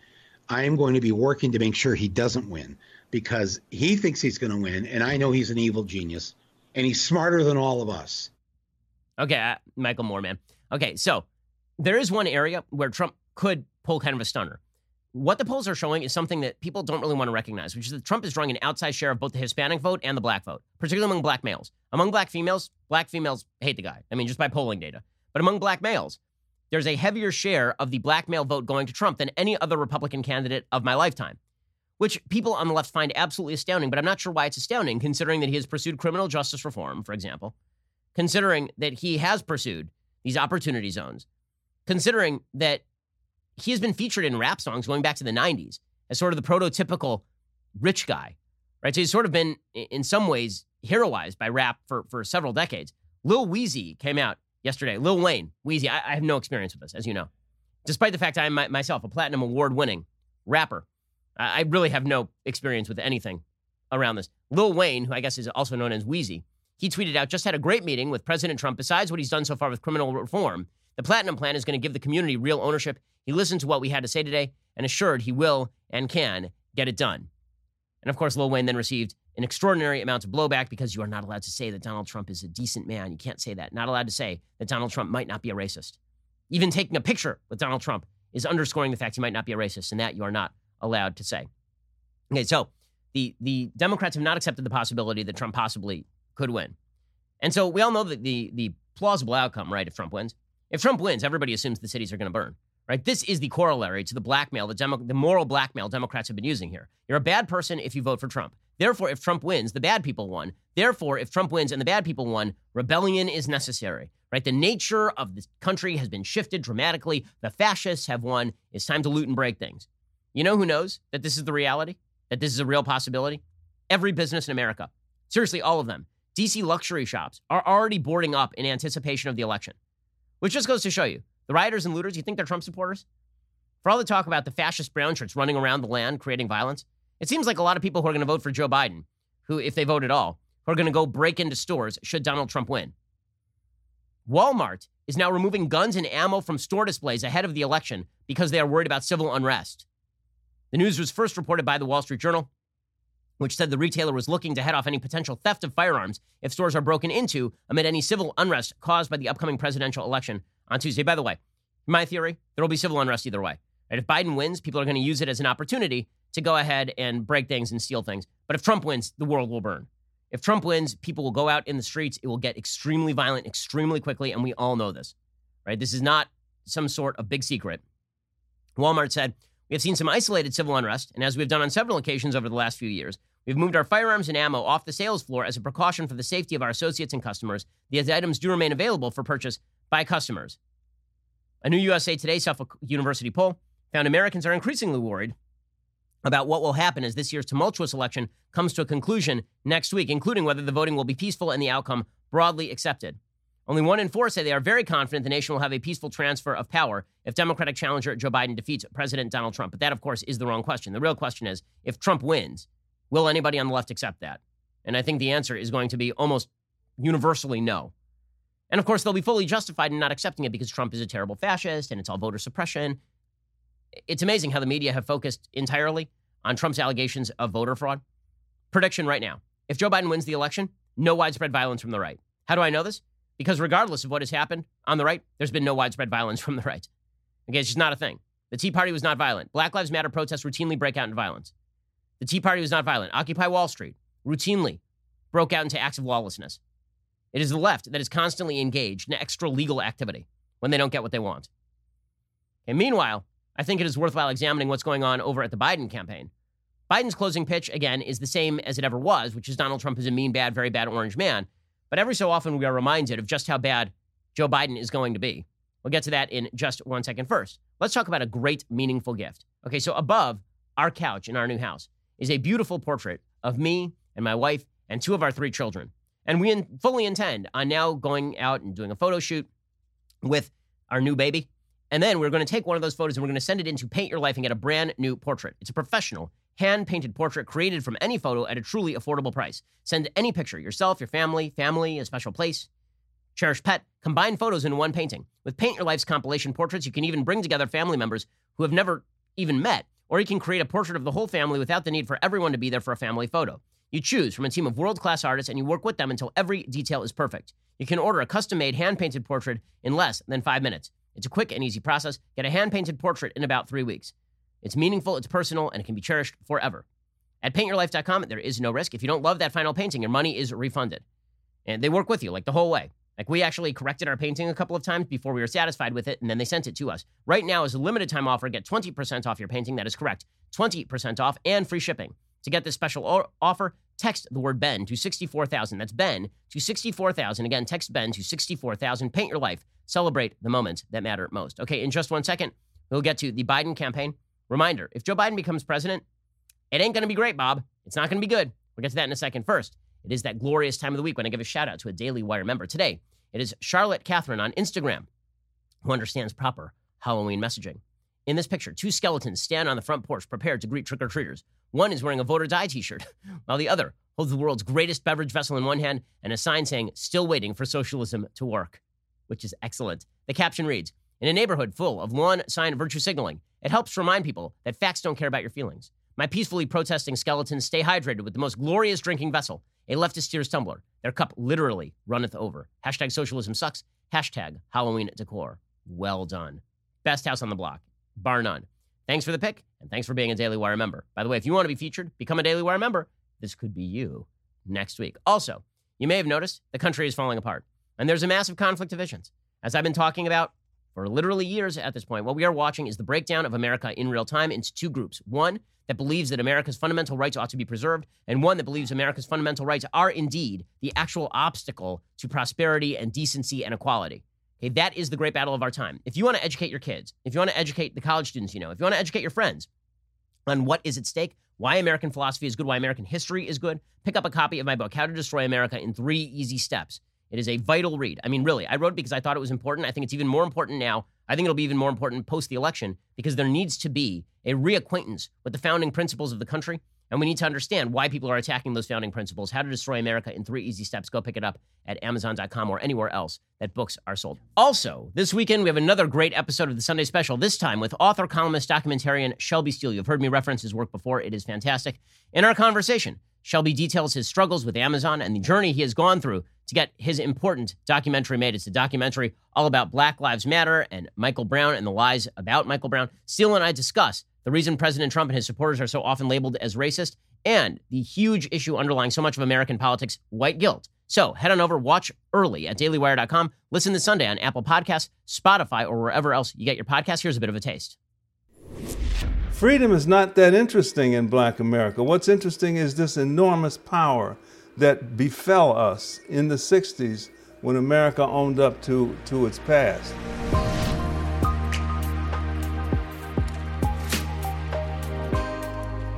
S7: I am going to be working to make sure he doesn't win because he thinks he's going to win, and I know he's an evil genius, and he's smarter than all of us.
S1: Okay, uh, Michael Moore, man. Okay, so there is one area where Trump could pull kind of a stunner. What the polls are showing is something that people don't really want to recognize, which is that Trump is drawing an outsized share of both the Hispanic vote and the black vote, particularly among black males. Among black females, black females hate the guy. I mean, just by polling data. But among black males, there's a heavier share of the black male vote going to Trump than any other Republican candidate of my lifetime, which people on the left find absolutely astounding. But I'm not sure why it's astounding, considering that he has pursued criminal justice reform, for example, considering that he has pursued these opportunity zones, considering that he has been featured in rap songs going back to the 90s as sort of the prototypical rich guy, right? So he's sort of been, in some ways, heroized by rap for, for several decades. Lil Weezy came out yesterday. Lil Wayne, Weezy, I, I, have no experience with this, as you know. Despite the fact I am my, myself a platinum award winning rapper, I, I, really have no experience with anything around this. Lil Wayne, who I guess is also known as Weezy, he tweeted out just had a great meeting with President Trump. Besides what he's done so far with criminal reform, the Platinum Plan is going to give the community real ownership. He listened to what we had to say today and assured he will and can get it done. And of course, Lil Wayne then received an extraordinary amount of blowback because you are not allowed to say that Donald Trump is a decent man. You can't say that. Not allowed to say that Donald Trump might not be a racist. Even taking a picture with Donald Trump is underscoring the fact he might not be a racist, and that you are not allowed to say. Okay, so the the Democrats have not accepted the possibility that Trump possibly could win. And so we all know that the the plausible outcome, right, if Trump wins. If Trump wins, everybody assumes the cities are going to burn. right? This is the corollary to the blackmail, the, demo, the moral blackmail Democrats have been using here. You're a bad person if you vote for Trump. Therefore, if Trump wins, the bad people won. Therefore, if Trump wins and the bad people won, rebellion is necessary, right? The nature of this country has been shifted dramatically. The fascists have won. It's time to loot and break things. You know who knows that this is the reality? That this is a real possibility? Every business in America. Seriously, all of them. DC luxury shops are already boarding up in anticipation of the election, which just goes to show you the rioters and looters, you think they're Trump supporters? For all the talk about the fascist brown shirts running around the land creating violence, it seems like a lot of people who are going to vote for Joe Biden, who, if they vote at all, who are going to go break into stores should Donald Trump win. Walmart is now removing guns and ammo from store displays ahead of the election because they are worried about civil unrest. The news was first reported by the Wall Street Journal, which said the retailer was looking to head off any potential theft of firearms if stores are broken into amid any civil unrest caused by the upcoming presidential election on Tuesday. By the way, my theory, there will be civil unrest either way. Right? If Biden wins, people are going to use it as an opportunity to go ahead and break things and steal things. But if Trump wins, the world will burn. If Trump wins, people will go out in the streets. It will get extremely violent extremely quickly, and we all know this. Right? This is not some sort of big secret. Walmart said, We have seen some isolated civil unrest, and as we've done on several occasions over the last few years, we've moved our firearms and ammo off the sales floor as a precaution for the safety of our associates and customers. These items do remain available for purchase by customers. A new USA Today Suffolk University poll found Americans are increasingly worried about what will happen as this year's tumultuous election comes to a conclusion next week, including whether the voting will be peaceful and the outcome broadly accepted. Only one in four say they are very confident the nation will have a peaceful transfer of power if Democratic challenger Joe Biden defeats President Donald Trump. But that, of course, is the wrong question. The real question is if Trump wins, will anybody on the left accept that? And I think the answer is going to be almost universally no. And of course, they'll be fully justified in not accepting it because Trump is a terrible fascist and it's all voter suppression. It's amazing how the media have focused entirely on Trump's allegations of voter fraud. Prediction right now if Joe Biden wins the election, no widespread violence from the right. How do I know this? Because regardless of what has happened on the right, there's been no widespread violence from the right. Okay, it's just not a thing. The Tea Party was not violent. Black Lives Matter protests routinely break out in violence. The Tea Party was not violent. Occupy Wall Street routinely broke out into acts of lawlessness. It is the left that is constantly engaged in extra legal activity when they don't get what they want. And meanwhile, I think it is worthwhile examining what's going on over at the Biden campaign. Biden's closing pitch, again, is the same as it ever was, which is Donald Trump is a mean, bad, very bad orange man. But every so often, we are reminded of just how bad Joe Biden is going to be. We'll get to that in just one second. First, let's talk about a great, meaningful gift. Okay, so above our couch in our new house is a beautiful portrait of me and my wife and two of our three children. And we in, fully intend on now going out and doing a photo shoot with our new baby. And then we're going to take one of those photos and we're going to send it into Paint Your Life and get a brand new portrait. It's a professional, hand painted portrait created from any photo at a truly affordable price. Send any picture yourself, your family, family, a special place, cherished pet. Combine photos in one painting. With Paint Your Life's compilation portraits, you can even bring together family members who have never even met, or you can create a portrait of the whole family without the need for everyone to be there for a family photo. You choose from a team of world class artists and you work with them until every detail is perfect. You can order a custom made hand painted portrait in less than five minutes. It's a quick and easy process. Get a hand painted portrait in about three weeks. It's meaningful, it's personal, and it can be cherished forever. At paintyourlife.com, there is no risk. If you don't love that final painting, your money is refunded. And they work with you like the whole way. Like we actually corrected our painting a couple of times before we were satisfied with it, and then they sent it to us. Right now is a limited time offer. Get 20% off your painting. That is correct. 20% off and free shipping. To get this special offer, text the word Ben to 64,000. That's Ben to 64,000. Again, text Ben to 64,000. Paint your life. Celebrate the moments that matter most. Okay, in just one second, we'll get to the Biden campaign. Reminder if Joe Biden becomes president, it ain't going to be great, Bob. It's not going to be good. We'll get to that in a second. First, it is that glorious time of the week when I give a shout out to a Daily Wire member. Today, it is Charlotte Catherine on Instagram who understands proper Halloween messaging. In this picture, two skeletons stand on the front porch prepared to greet trick or treaters. One is wearing a voter die t shirt, [LAUGHS] while the other holds the world's greatest beverage vessel in one hand and a sign saying, Still waiting for socialism to work, which is excellent. The caption reads In a neighborhood full of lawn sign virtue signaling, it helps remind people that facts don't care about your feelings. My peacefully protesting skeletons stay hydrated with the most glorious drinking vessel, a leftist tears tumbler. Their cup literally runneth over. Hashtag socialism sucks. Hashtag Halloween decor. Well done. Best house on the block bar none. Thanks for the pick, and thanks for being a Daily Wire member. By the way, if you want to be featured, become a Daily Wire member. This could be you next week. Also, you may have noticed the country is falling apart, and there's a massive conflict of visions. As I've been talking about for literally years at this point, what we are watching is the breakdown of America in real time into two groups. One that believes that America's fundamental rights ought to be preserved, and one that believes America's fundamental rights are indeed the actual obstacle to prosperity and decency and equality. Okay, that is the great battle of our time. If you want to educate your kids, if you want to educate the college students you know, if you want to educate your friends on what is at stake, why American philosophy is good, why American history is good, pick up a copy of my book, How to Destroy America in Three Easy Steps. It is a vital read. I mean, really, I wrote it because I thought it was important. I think it's even more important now. I think it'll be even more important post the election because there needs to be a reacquaintance with the founding principles of the country. And we need to understand why people are attacking those founding principles. How to Destroy America in Three Easy Steps. Go pick it up at Amazon.com or anywhere else that books are sold. Also, this weekend, we have another great episode of the Sunday Special, this time with author, columnist, documentarian Shelby Steele. You've heard me reference his work before, it is fantastic. In our conversation, Shelby details his struggles with Amazon and the journey he has gone through to get his important documentary made. It's a documentary all about Black Lives Matter and Michael Brown and the lies about Michael Brown. Steele and I discuss the reason President Trump and his supporters are so often labeled as racist and the huge issue underlying so much of American politics, white guilt. So head on over, watch early at dailywire.com. Listen this Sunday on Apple Podcasts, Spotify, or wherever else you get your podcast. Here's a bit of a taste.
S8: Freedom is not that interesting in black America. What's interesting is this enormous power that befell us in the 60s when America owned up to, to its past.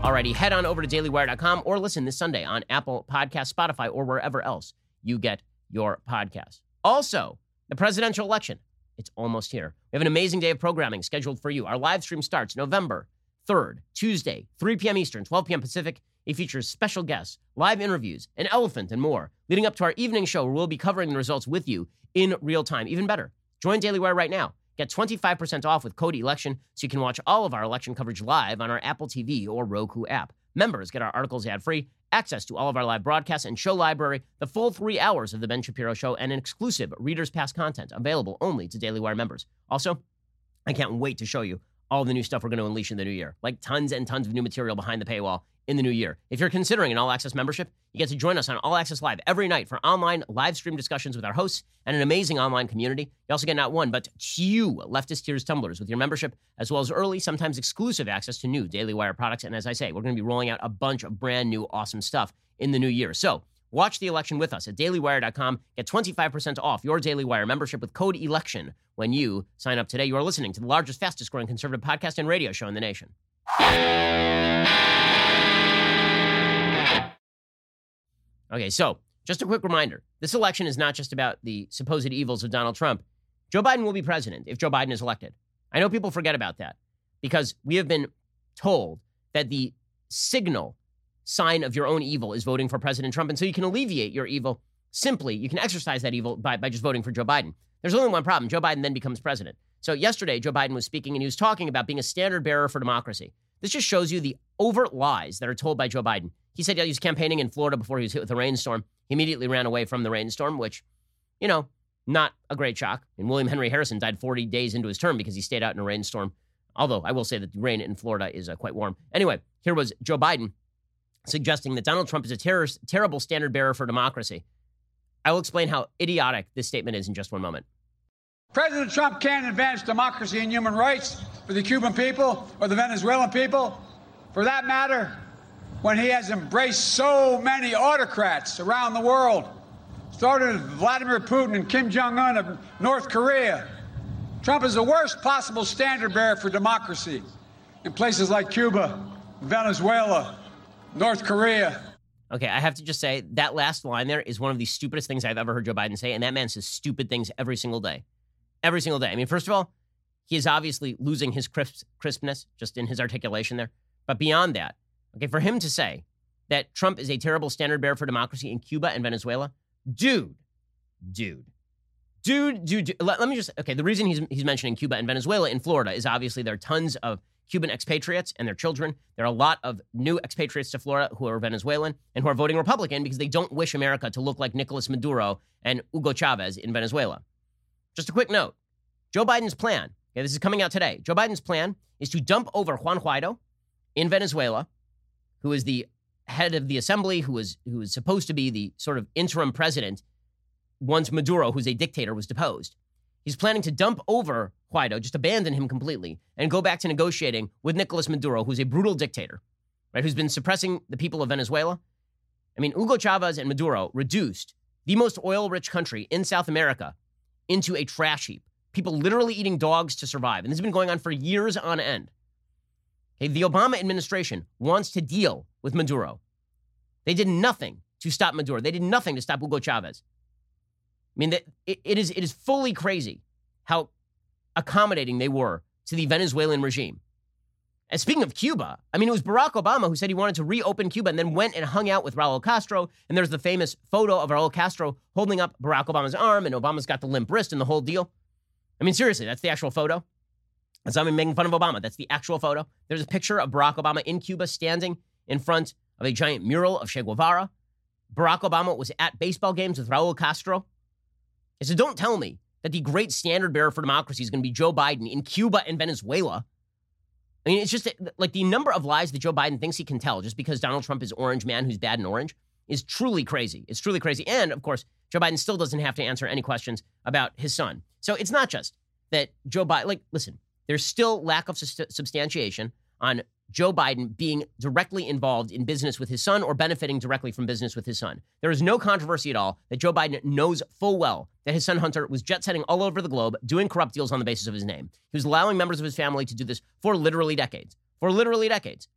S1: Alrighty, head on over to dailywire.com or listen this Sunday on Apple Podcast, Spotify, or wherever else you get your podcasts. Also, the presidential election. It's almost here. We have an amazing day of programming scheduled for you. Our live stream starts November 3rd, Tuesday, 3 p.m. Eastern, 12 p.m. Pacific. It features special guests, live interviews, an elephant, and more, leading up to our evening show where we'll be covering the results with you in real time. Even better, join Daily Wire right now. Get 25% off with code ELECTION so you can watch all of our election coverage live on our Apple TV or Roku app. Members get our articles ad free, access to all of our live broadcasts and show library, the full three hours of The Ben Shapiro Show, and an exclusive Reader's Pass content available only to Daily Wire members. Also, I can't wait to show you all the new stuff we're going to unleash in the new year, like tons and tons of new material behind the paywall in the new year. If you're considering an all access membership, you get to join us on All Access Live every night for online live stream discussions with our hosts and an amazing online community. You also get not one, but two leftist tears tumblers with your membership, as well as early, sometimes exclusive access to new Daily Wire products. And as I say, we're going to be rolling out a bunch of brand new awesome stuff in the new year. So watch the election with us at dailywire.com. Get 25% off your Daily Wire membership with code ELECTION when you sign up today. You are listening to the largest, fastest growing conservative podcast and radio show in the nation. Okay, so just a quick reminder this election is not just about the supposed evils of Donald Trump. Joe Biden will be president if Joe Biden is elected. I know people forget about that because we have been told that the signal sign of your own evil is voting for President Trump. And so you can alleviate your evil simply, you can exercise that evil by, by just voting for Joe Biden. There's only one problem Joe Biden then becomes president. So yesterday, Joe Biden was speaking and he was talking about being a standard bearer for democracy. This just shows you the overt lies that are told by Joe Biden. He said he was campaigning in Florida before he was hit with a rainstorm. He immediately ran away from the rainstorm, which, you know, not a great shock. And William Henry Harrison died 40 days into his term because he stayed out in a rainstorm. Although I will say that the rain in Florida is uh, quite warm. Anyway, here was Joe Biden suggesting that Donald Trump is a terrible standard bearer for democracy. I will explain how idiotic this statement is in just one moment.
S9: President Trump can't advance democracy and human rights for the Cuban people or the Venezuelan people. For that matter, when he has embraced so many autocrats around the world, started with Vladimir Putin and Kim Jong un of North Korea. Trump is the worst possible standard bearer for democracy in places like Cuba, Venezuela, North Korea.
S1: Okay, I have to just say that last line there is one of the stupidest things I've ever heard Joe Biden say, and that man says stupid things every single day. Every single day. I mean, first of all, he is obviously losing his crisp, crispness just in his articulation there. But beyond that, Okay, for him to say that Trump is a terrible standard bearer for democracy in Cuba and Venezuela, dude, dude, dude, dude. dude let, let, me just okay. The reason he's he's mentioning Cuba and Venezuela in Florida is obviously there are tons of Cuban expatriates and their children. There are a lot of new expatriates to Florida who are Venezuelan and who are voting Republican because they don't wish America to look like Nicolas Maduro and Hugo Chavez in Venezuela. Just a quick note: Joe Biden's plan. Okay, this is coming out today. Joe Biden's plan is to dump over Juan Guaido in Venezuela who is the head of the assembly, who is who is supposed to be the sort of interim president once Maduro, who's a dictator, was deposed. He's planning to dump over Guaido, just abandon him completely, and go back to negotiating with Nicolas Maduro, who's a brutal dictator, right? Who's been suppressing the people of Venezuela. I mean, Hugo Chavez and Maduro reduced the most oil rich country in South America into a trash heap. People literally eating dogs to survive. And this has been going on for years on end. Okay, the Obama administration wants to deal with Maduro. They did nothing to stop Maduro. They did nothing to stop Hugo Chavez. I mean, it, is, it is fully crazy how accommodating they were to the Venezuelan regime. And speaking of Cuba, I mean, it was Barack Obama who said he wanted to reopen Cuba and then went and hung out with Raul Castro. And there's the famous photo of Raul Castro holding up Barack Obama's arm, and Obama's got the limp wrist and the whole deal. I mean, seriously, that's the actual photo. As I'm making fun of Obama, that's the actual photo. There's a picture of Barack Obama in Cuba standing in front of a giant mural of Che Guevara. Barack Obama was at baseball games with Raul Castro. So don't tell me that the great standard bearer for democracy is going to be Joe Biden in Cuba and Venezuela. I mean, it's just like the number of lies that Joe Biden thinks he can tell just because Donald Trump is orange man who's bad in orange is truly crazy. It's truly crazy. And of course, Joe Biden still doesn't have to answer any questions about his son. So it's not just that Joe Biden, like, listen, there's still lack of substantiation on Joe Biden being directly involved in business with his son or benefiting directly from business with his son. There is no controversy at all that Joe Biden knows full well that his son Hunter was jet setting all over the globe, doing corrupt deals on the basis of his name. He was allowing members of his family to do this for literally decades. For literally decades.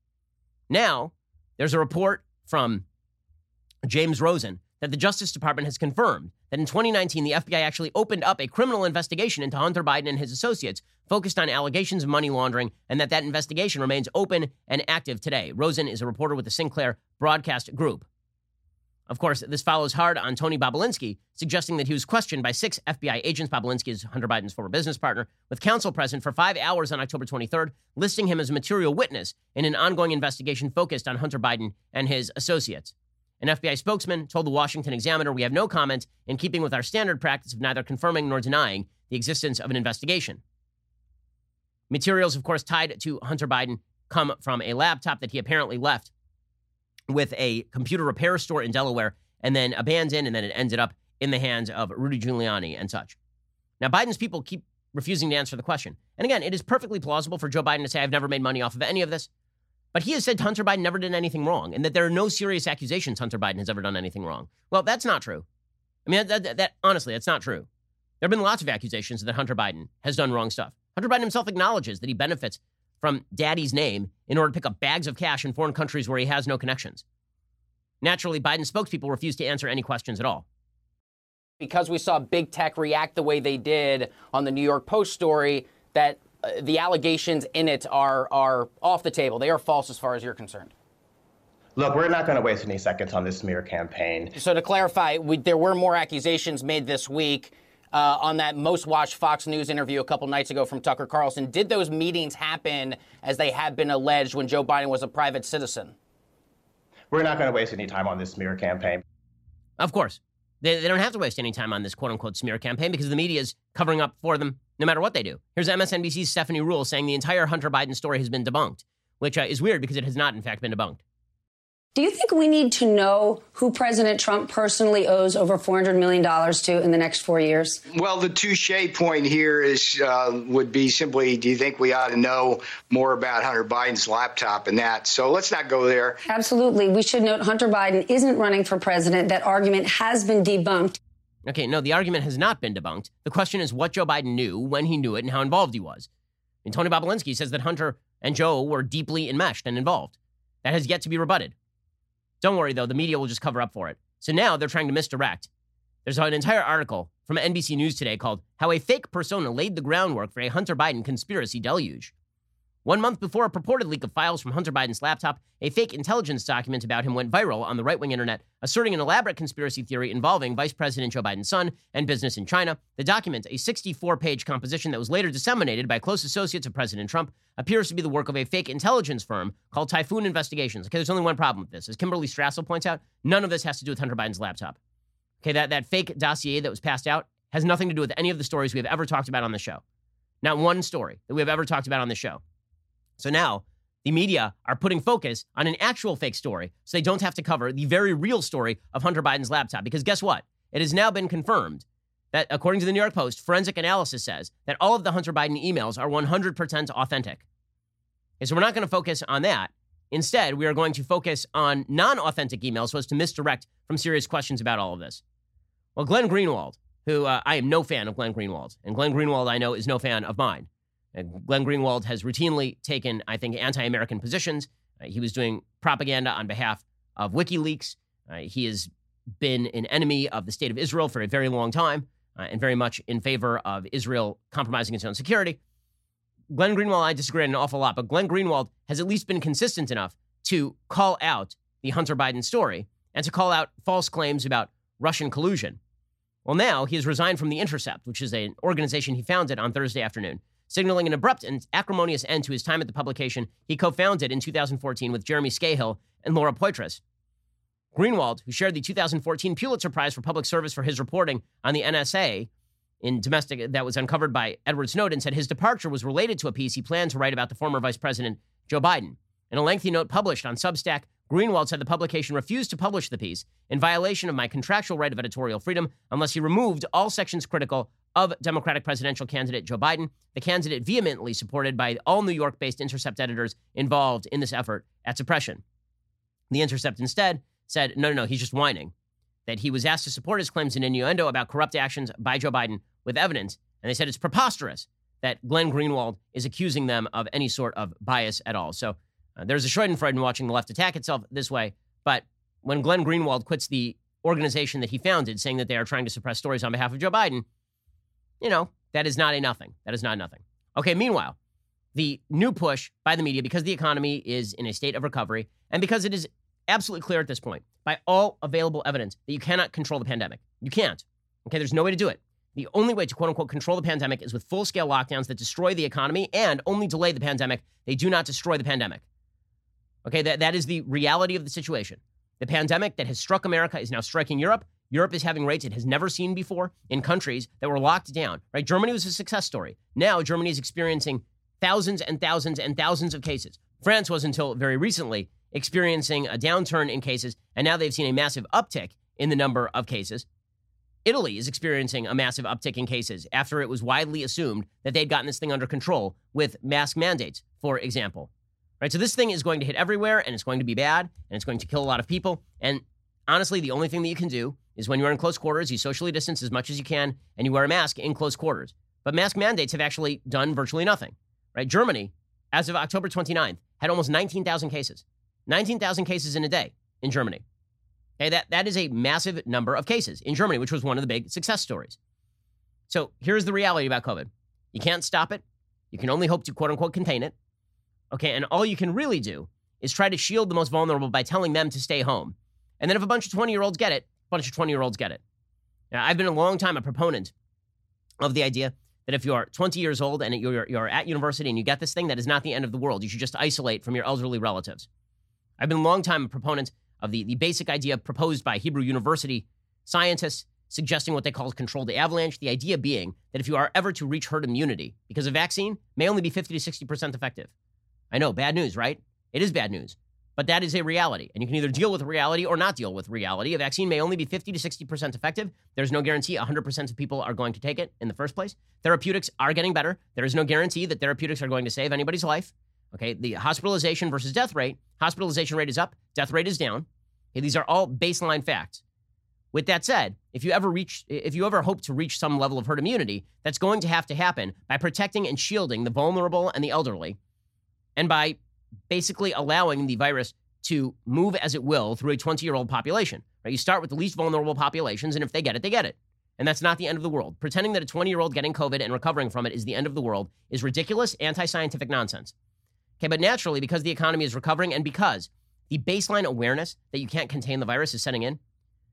S1: Now, there's a report from James Rosen that the Justice Department has confirmed that in 2019, the FBI actually opened up a criminal investigation into Hunter Biden and his associates, focused on allegations of money laundering, and that that investigation remains open and active today. Rosen is a reporter with the Sinclair Broadcast Group. Of course, this follows hard on Tony Bobulinski, suggesting that he was questioned by six FBI agents. Bobulinski is Hunter Biden's former business partner, with counsel present for five hours on October 23rd, listing him as a material witness in an ongoing investigation focused on Hunter Biden and his associates. An FBI spokesman told the Washington Examiner, We have no comment in keeping with our standard practice of neither confirming nor denying the existence of an investigation. Materials, of course, tied to Hunter Biden come from a laptop that he apparently left with a computer repair store in Delaware and then abandoned, and then it ended up in the hands of Rudy Giuliani and such. Now, Biden's people keep refusing to answer the question. And again, it is perfectly plausible for Joe Biden to say, I've never made money off of any of this. But he has said Hunter Biden never did anything wrong and that there are no serious accusations Hunter Biden has ever done anything wrong. Well, that's not true. I mean, that, that, that honestly, that's not true. There have been lots of accusations that Hunter Biden has done wrong stuff. Hunter Biden himself acknowledges that he benefits from daddy's name in order to pick up bags of cash in foreign countries where he has no connections. Naturally, Biden's spokespeople refuse to answer any questions at all.
S10: Because we saw big tech react the way they did on the New York Post story, that the allegations in it are are off the table. They are false as far as you're concerned.
S11: Look, we're not going to waste any seconds on this smear campaign.
S10: So to clarify, we, there were more accusations made this week. Uh, on that most watched Fox News interview a couple nights ago from Tucker Carlson. Did those meetings happen as they have been alleged when Joe Biden was a private citizen?
S11: We're not going to waste any time on this smear campaign.
S1: Of course. They, they don't have to waste any time on this quote unquote smear campaign because the media is covering up for them no matter what they do. Here's MSNBC's Stephanie Ruhle saying the entire Hunter Biden story has been debunked, which uh, is weird because it has not, in fact, been debunked.
S12: Do you think we need to know who President Trump personally owes over $400 million to in the next four years?
S13: Well, the touche point here is uh, would be simply do you think we ought to know more about Hunter Biden's laptop and that? So let's not go there.
S12: Absolutely. We should note Hunter Biden isn't running for president. That argument has been debunked.
S1: Okay, no, the argument has not been debunked. The question is what Joe Biden knew, when he knew it, and how involved he was. And Tony Bobulinski says that Hunter and Joe were deeply enmeshed and involved. That has yet to be rebutted. Don't worry, though, the media will just cover up for it. So now they're trying to misdirect. There's an entire article from NBC News today called How a Fake Persona Laid the Groundwork for a Hunter Biden Conspiracy Deluge. One month before a purported leak of files from Hunter Biden's laptop, a fake intelligence document about him went viral on the right wing internet, asserting an elaborate conspiracy theory involving Vice President Joe Biden's son and business in China. The document, a 64 page composition that was later disseminated by close associates of President Trump, appears to be the work of a fake intelligence firm called Typhoon Investigations. Okay, there's only one problem with this. As Kimberly Strassel points out, none of this has to do with Hunter Biden's laptop. Okay, that, that fake dossier that was passed out has nothing to do with any of the stories we have ever talked about on the show. Not one story that we have ever talked about on the show. So now the media are putting focus on an actual fake story so they don't have to cover the very real story of Hunter Biden's laptop. Because guess what? It has now been confirmed that, according to the New York Post, forensic analysis says that all of the Hunter Biden emails are 100% authentic. Okay, so we're not going to focus on that. Instead, we are going to focus on non authentic emails so as to misdirect from serious questions about all of this. Well, Glenn Greenwald, who uh, I am no fan of Glenn Greenwald, and Glenn Greenwald I know is no fan of mine. And Glenn Greenwald has routinely taken, I think, anti American positions. Uh, he was doing propaganda on behalf of WikiLeaks. Uh, he has been an enemy of the state of Israel for a very long time uh, and very much in favor of Israel compromising its own security. Glenn Greenwald, I disagree on an awful lot, but Glenn Greenwald has at least been consistent enough to call out the Hunter Biden story and to call out false claims about Russian collusion. Well, now he has resigned from The Intercept, which is an organization he founded on Thursday afternoon, signaling an abrupt and acrimonious end to his time at the publication he co founded in 2014 with Jeremy Scahill and Laura Poitras. Greenwald, who shared the 2014 Pulitzer Prize for Public Service for his reporting on the NSA in domestic that was uncovered by Edward Snowden, said his departure was related to a piece he planned to write about the former Vice President Joe Biden. In a lengthy note published on Substack, Greenwald said the publication refused to publish the piece in violation of my contractual right of editorial freedom unless he removed all sections critical of Democratic presidential candidate Joe Biden, the candidate vehemently supported by all New York based Intercept editors involved in this effort at suppression. The Intercept instead said, no, no, no, he's just whining. That he was asked to support his claims in innuendo about corrupt actions by Joe Biden with evidence. And they said it's preposterous that Glenn Greenwald is accusing them of any sort of bias at all. So uh, there's a Schadenfreude in watching the left attack itself this way. But when Glenn Greenwald quits the organization that he founded, saying that they are trying to suppress stories on behalf of Joe Biden, you know, that is not a nothing. That is not nothing. Okay, meanwhile, the new push by the media, because the economy is in a state of recovery, and because it is absolutely clear at this point, by all available evidence, that you cannot control the pandemic. You can't. Okay, there's no way to do it. The only way to quote unquote control the pandemic is with full scale lockdowns that destroy the economy and only delay the pandemic. They do not destroy the pandemic. Okay, that, that is the reality of the situation. The pandemic that has struck America is now striking Europe. Europe is having rates it has never seen before in countries that were locked down. Right? Germany was a success story. Now Germany is experiencing thousands and thousands and thousands of cases. France was until very recently experiencing a downturn in cases, and now they've seen a massive uptick in the number of cases. Italy is experiencing a massive uptick in cases after it was widely assumed that they'd gotten this thing under control with mask mandates, for example. Right? So this thing is going to hit everywhere and it's going to be bad and it's going to kill a lot of people. And honestly, the only thing that you can do is when you're in close quarters, you socially distance as much as you can and you wear a mask in close quarters. But mask mandates have actually done virtually nothing. Right? Germany, as of October 29th, had almost 19,000 cases. 19,000 cases in a day in Germany. Okay, that, that is a massive number of cases in Germany, which was one of the big success stories. So here's the reality about COVID you can't stop it. You can only hope to quote unquote contain it. Okay, and all you can really do is try to shield the most vulnerable by telling them to stay home. And then if a bunch of 20 year olds get it, bunch of 20 year olds get it. Now, I've been a long time a proponent of the idea that if you're 20 years old and you're, you're at university and you get this thing, that is not the end of the world. You should just isolate from your elderly relatives. I've been a long time a proponent of the, the basic idea proposed by Hebrew University scientists suggesting what they call controlled avalanche. The idea being that if you are ever to reach herd immunity, because a vaccine may only be 50 to 60% effective, I know, bad news, right? It is bad news. But that is a reality. And you can either deal with reality or not deal with reality. A vaccine may only be 50 to 60% effective. There's no guarantee 100% of people are going to take it in the first place. Therapeutics are getting better. There is no guarantee that therapeutics are going to save anybody's life. Okay, the hospitalization versus death rate, hospitalization rate is up, death rate is down. Okay, these are all baseline facts. With that said, if you ever reach if you ever hope to reach some level of herd immunity, that's going to have to happen by protecting and shielding the vulnerable and the elderly and by basically allowing the virus to move as it will through a 20 year old population. Right? You start with the least vulnerable populations, and if they get it, they get it. And that's not the end of the world. Pretending that a 20 year old getting COVID and recovering from it is the end of the world is ridiculous, anti scientific nonsense. Okay, but naturally, because the economy is recovering and because the baseline awareness that you can't contain the virus is setting in,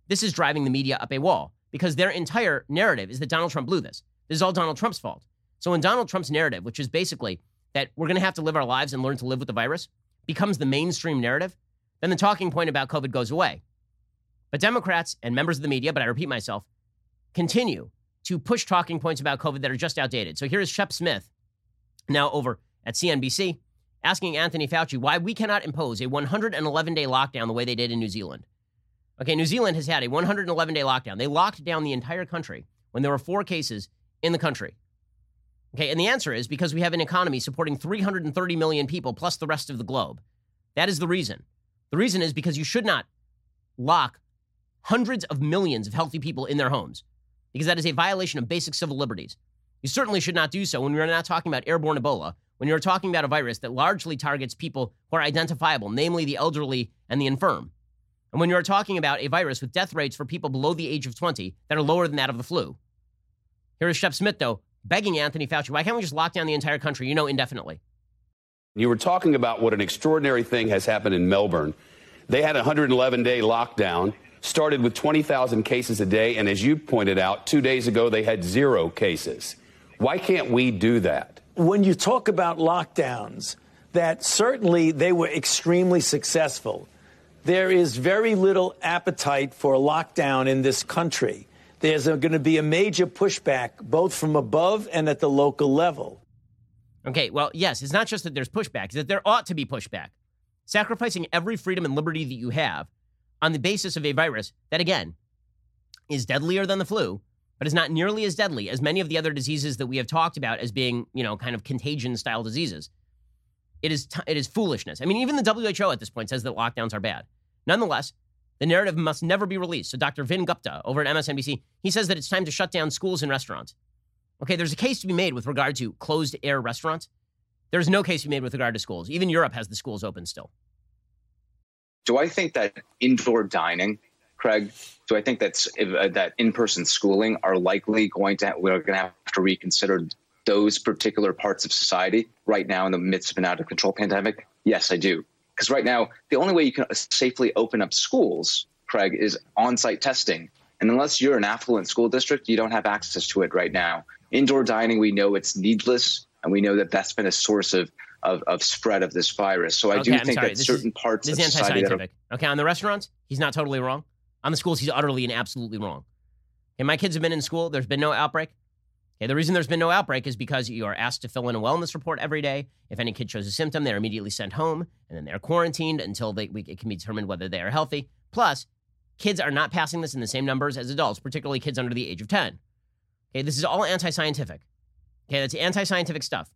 S1: this is driving the media up a wall because their entire narrative is that Donald Trump blew this. This is all Donald Trump's fault. So in Donald Trump's narrative, which is basically that we're going to have to live our lives and learn to live with the virus becomes the mainstream narrative, then the talking point about COVID goes away. But Democrats and members of the media, but I repeat myself, continue to push talking points about COVID that are just outdated. So here's Shep Smith, now over at CNBC, asking Anthony Fauci why we cannot impose a 111 day lockdown the way they did in New Zealand. Okay, New Zealand has had a 111 day lockdown. They locked down the entire country when there were four cases in the country? Okay, and the answer is because we have an economy supporting 330 million people plus the rest of the globe. That is the reason. The reason is because you should not lock hundreds of millions of healthy people in their homes because that is a violation of basic civil liberties. You certainly should not do so when we're not talking about airborne Ebola, when you're talking about a virus that largely targets people who are identifiable, namely the elderly and the infirm. And when you're talking about a virus with death rates for people below the age of 20 that are lower than that of the flu. Here is Shep Smith, though, begging Anthony Fauci, why can't we just lock down the entire country, you know, indefinitely?
S14: You were talking about what an extraordinary thing has happened in Melbourne. They had a 111 day lockdown, started with 20,000 cases a day, and as you pointed out, two days ago they had zero cases. Why can't we do that?
S15: When you talk about lockdowns, that certainly they were extremely successful. There is very little appetite for a lockdown in this country. There's going to be a major pushback, both from above and at the local level.
S1: Okay, well, yes, it's not just that there's pushback, it's that there ought to be pushback. Sacrificing every freedom and liberty that you have on the basis of a virus that, again, is deadlier than the flu, but is not nearly as deadly as many of the other diseases that we have talked about as being, you know, kind of contagion style diseases. It is, t- it is foolishness. I mean, even the WHO at this point says that lockdowns are bad. Nonetheless, the narrative must never be released. So Dr. Vin Gupta over at MSNBC, he says that it's time to shut down schools and restaurants. Okay, there's a case to be made with regard to closed air restaurants. There's no case to be made with regard to schools. Even Europe has the schools open still.
S16: Do I think that indoor dining, Craig? Do I think that's uh, that in-person schooling are likely going to we're going to have to reconsider those particular parts of society right now in the midst of an out of control pandemic? Yes, I do. Because right now, the only way you can safely open up schools, Craig, is on site testing. And unless you're an affluent school district, you don't have access to it right now. Indoor dining, we know it's needless, and we know that that's been a source of of, of spread of this virus. So I
S1: okay,
S16: do
S1: I'm
S16: think
S1: sorry.
S16: that
S1: This
S16: certain
S1: is,
S16: parts
S1: this
S16: of
S1: is
S16: society that are,
S1: anti-scientific. Okay, on the restaurants, he's not totally wrong. On the schools, he's utterly and absolutely wrong. And my kids have been in school. There's been no outbreak. Okay, the reason there's been no outbreak is because you are asked to fill in a wellness report every day. If any kid shows a symptom, they're immediately sent home, and then they're quarantined until they, we, it can be determined whether they are healthy. Plus, kids are not passing this in the same numbers as adults, particularly kids under the age of 10. Okay, this is all anti-scientific. Okay, that's anti-scientific stuff.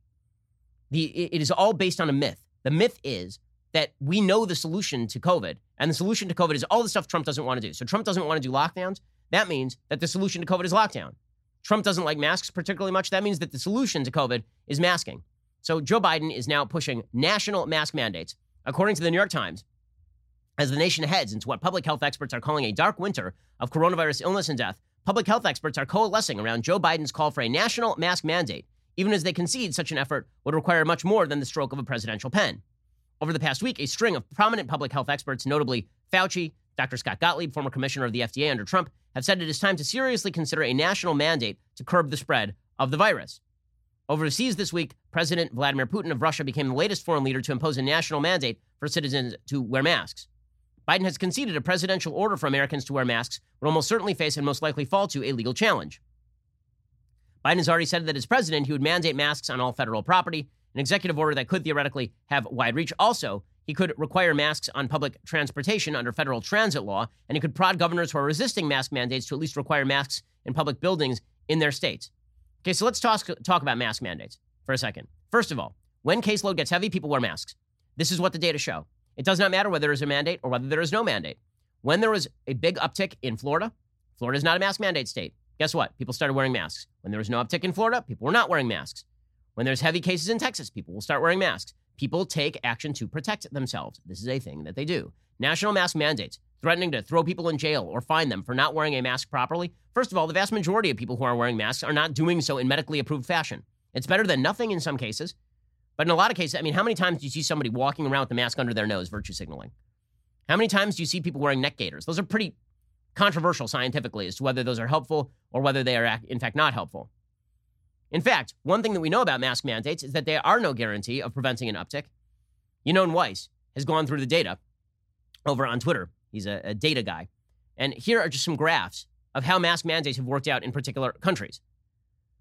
S1: The, it is all based on a myth. The myth is that we know the solution to COVID, and the solution to COVID is all the stuff Trump doesn't want to do. So Trump doesn't want to do lockdowns. That means that the solution to COVID is lockdown. Trump doesn't like masks particularly much. That means that the solution to COVID is masking. So Joe Biden is now pushing national mask mandates. According to the New York Times, as the nation heads into what public health experts are calling a dark winter of coronavirus illness and death, public health experts are coalescing around Joe Biden's call for a national mask mandate, even as they concede such an effort would require much more than the stroke of a presidential pen. Over the past week, a string of prominent public health experts, notably Fauci, Dr. Scott Gottlieb, former commissioner of the FDA under Trump, have said it is time to seriously consider a national mandate to curb the spread of the virus. Overseas this week, President Vladimir Putin of Russia became the latest foreign leader to impose a national mandate for citizens to wear masks. Biden has conceded a presidential order for Americans to wear masks would almost certainly face and most likely fall to a legal challenge. Biden has already said that as president, he would mandate masks on all federal property, an executive order that could theoretically have wide reach. Also, he could require masks on public transportation under federal transit law, and he could prod governors who are resisting mask mandates to at least require masks in public buildings in their states. Okay, so let's talk, talk about mask mandates for a second. First of all, when caseload gets heavy, people wear masks. This is what the data show. It does not matter whether there is a mandate or whether there is no mandate. When there was a big uptick in Florida, Florida is not a mask mandate state. Guess what? People started wearing masks. When there was no uptick in Florida, people were not wearing masks. When there's heavy cases in Texas, people will start wearing masks. People take action to protect themselves. This is a thing that they do. National mask mandates, threatening to throw people in jail or fine them for not wearing a mask properly. First of all, the vast majority of people who are wearing masks are not doing so in medically approved fashion. It's better than nothing in some cases. But in a lot of cases, I mean, how many times do you see somebody walking around with the mask under their nose, virtue signaling? How many times do you see people wearing neck gaiters? Those are pretty controversial scientifically as to whether those are helpful or whether they are, in fact, not helpful. In fact, one thing that we know about mask mandates is that they are no guarantee of preventing an uptick. Yinon Weiss has gone through the data over on Twitter. He's a, a data guy. And here are just some graphs of how mask mandates have worked out in particular countries.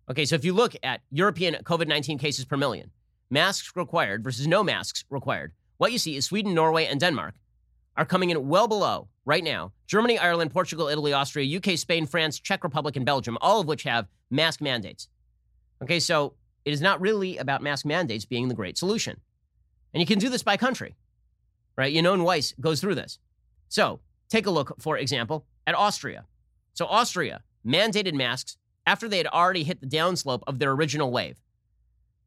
S1: Okay, so if you look at European COVID 19 cases per million, masks required versus no masks required, what you see is Sweden, Norway, and Denmark are coming in well below right now Germany, Ireland, Portugal, Italy, Austria, UK, Spain, France, Czech Republic, and Belgium, all of which have mask mandates. Okay, so it is not really about mask mandates being the great solution. And you can do this by country, right? Yinon Weiss goes through this. So take a look, for example, at Austria. So Austria mandated masks after they had already hit the downslope of their original wave.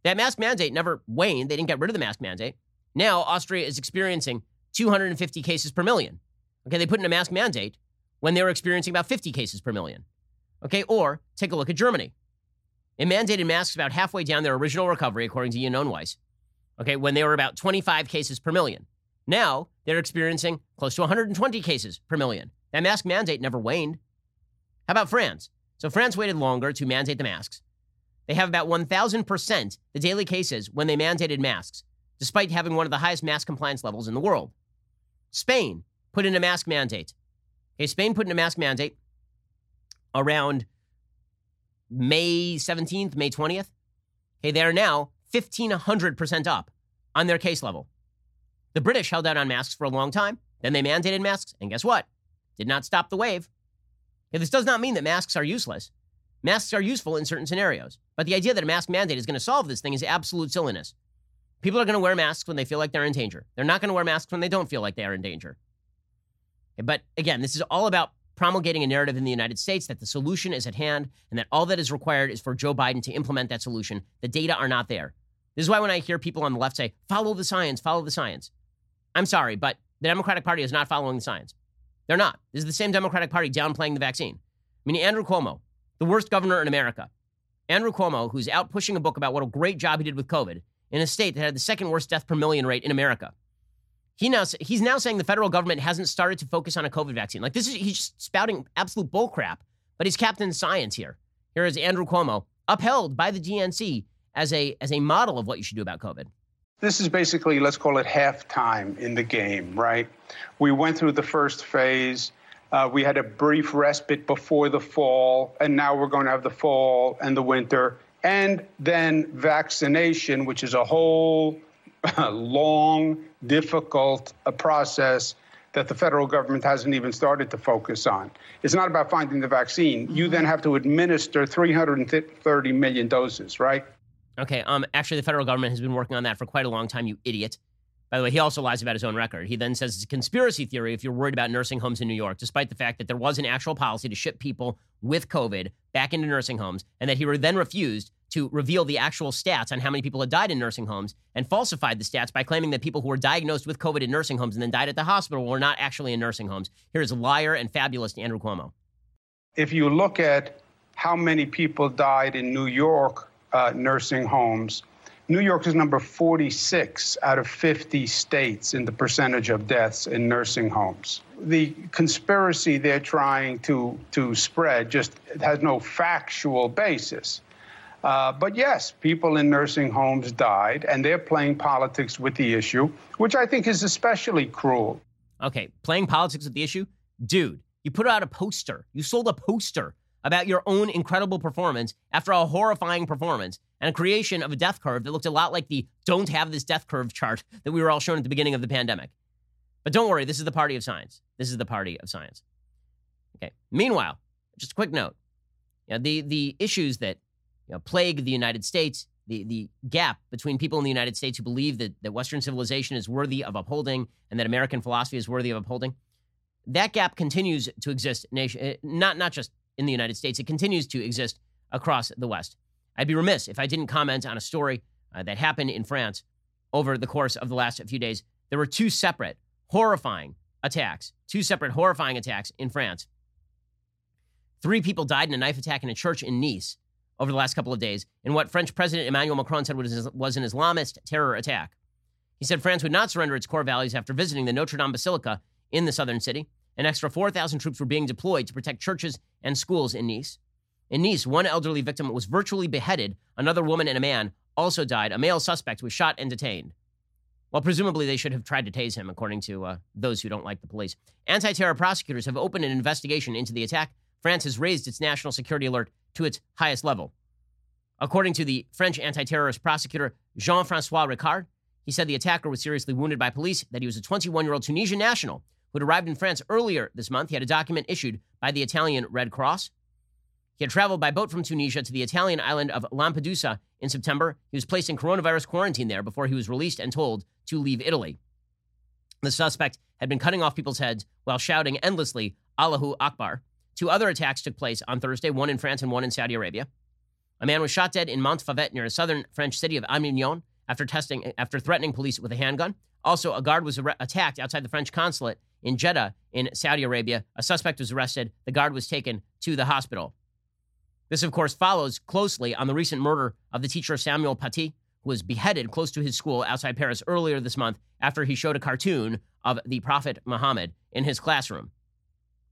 S1: That mask mandate never waned. They didn't get rid of the mask mandate. Now Austria is experiencing 250 cases per million. Okay, they put in a mask mandate when they were experiencing about 50 cases per million. Okay, or take a look at Germany. It mandated masks about halfway down their original recovery, according to Yinon Weiss. Okay, when they were about 25 cases per million. Now they're experiencing close to 120 cases per million. That mask mandate never waned. How about France? So France waited longer to mandate the masks. They have about 1,000% the daily cases when they mandated masks, despite having one of the highest mask compliance levels in the world. Spain put in a mask mandate. Okay, Spain put in a mask mandate around May 17th, May 20th. Okay, they are now 1,500% up on their case level. The British held out on masks for a long time. Then they mandated masks, and guess what? Did not stop the wave. Okay, this does not mean that masks are useless. Masks are useful in certain scenarios. But the idea that a mask mandate is going to solve this thing is absolute silliness. People are going to wear masks when they feel like they're in danger. They're not going to wear masks when they don't feel like they are in danger. But again, this is all about promulgating a narrative in the United States that the solution is at hand and that all that is required is for Joe Biden to implement that solution. The data are not there. This is why when I hear people on the left say, follow the science, follow the science, I'm sorry, but the Democratic Party is not following the science. They're not. This is the same Democratic Party downplaying the vaccine. I mean, Andrew Cuomo, the worst governor in America, Andrew Cuomo, who's out pushing a book about what a great job he did with COVID in a state that had the second worst death per million rate in America. He now he's now saying the federal government hasn't started to focus on a COVID vaccine. Like this is he's just spouting absolute bullcrap. But he's Captain Science here. Here is Andrew Cuomo, upheld by the DNC as a as a model of what you should do about COVID.
S17: This is basically let's call it halftime in the game, right? We went through the first phase. Uh, we had a brief respite before the fall, and now we're going to have the fall and the winter, and then vaccination, which is a whole long, difficult process that the federal government hasn't even started to focus on. It's not about finding the vaccine. You then have to administer 330 million doses, right?
S1: Okay. Um. Actually, the federal government has been working on that for quite a long time. You idiot. By the way, he also lies about his own record. He then says it's a conspiracy theory if you're worried about nursing homes in New York, despite the fact that there was an actual policy to ship people with COVID back into nursing homes, and that he then refused to reveal the actual stats on how many people had died in nursing homes and falsified the stats by claiming that people who were diagnosed with COVID in nursing homes and then died at the hospital were not actually in nursing homes. Here is liar and fabulous Andrew Cuomo.
S17: If you look at how many people died in New York uh, nursing homes, New York is number 46 out of 50 states in the percentage of deaths in nursing homes. The conspiracy they're trying to, to spread just has no factual basis. Uh, but yes, people in nursing homes died, and they're playing politics with the issue, which I think is especially cruel.
S1: Okay, playing politics with the issue? Dude, you put out a poster. You sold a poster about your own incredible performance after a horrifying performance and a creation of a death curve that looked a lot like the don't have this death curve chart that we were all shown at the beginning of the pandemic. But don't worry, this is the party of science. This is the party of science. Okay. Meanwhile, just a quick note. Know, the the issues that you know, plague the United States, the, the gap between people in the United States who believe that, that Western civilization is worthy of upholding and that American philosophy is worthy of upholding, that gap continues to exist, nation, eh, not, not just in the United States, it continues to exist across the West. I'd be remiss if I didn't comment on a story uh, that happened in France over the course of the last few days. There were two separate, horrifying attacks, two separate, horrifying attacks in France. Three people died in a knife attack in a church in Nice over the last couple of days in what French President Emmanuel Macron said was, was an Islamist terror attack. He said France would not surrender its core values after visiting the Notre Dame Basilica in the southern city. An extra 4,000 troops were being deployed to protect churches and schools in Nice. In Nice, one elderly victim was virtually beheaded. Another woman and a man also died. A male suspect was shot and detained. Well, presumably they should have tried to tase him, according to uh, those who don't like the police. Anti terror prosecutors have opened an investigation into the attack. France has raised its national security alert to its highest level. According to the French anti terrorist prosecutor Jean Francois Ricard, he said the attacker was seriously wounded by police, that he was a 21 year old Tunisian national who had arrived in France earlier this month. He had a document issued by the Italian Red Cross. He had traveled by boat from Tunisia to the Italian island of Lampedusa in September. He was placed in coronavirus quarantine there before he was released and told to leave Italy. The suspect had been cutting off people's heads while shouting endlessly, Allahu Akbar. Two other attacks took place on Thursday, one in France and one in Saudi Arabia. A man was shot dead in Montfavet near a southern French city of Avignon after testing after threatening police with a handgun. Also, a guard was attacked outside the French consulate in Jeddah in Saudi Arabia. A suspect was arrested. The guard was taken to the hospital. This, of course, follows closely on the recent murder of the teacher Samuel Paty, who was beheaded close to his school outside Paris earlier this month after he showed a cartoon of the Prophet Muhammad in his classroom.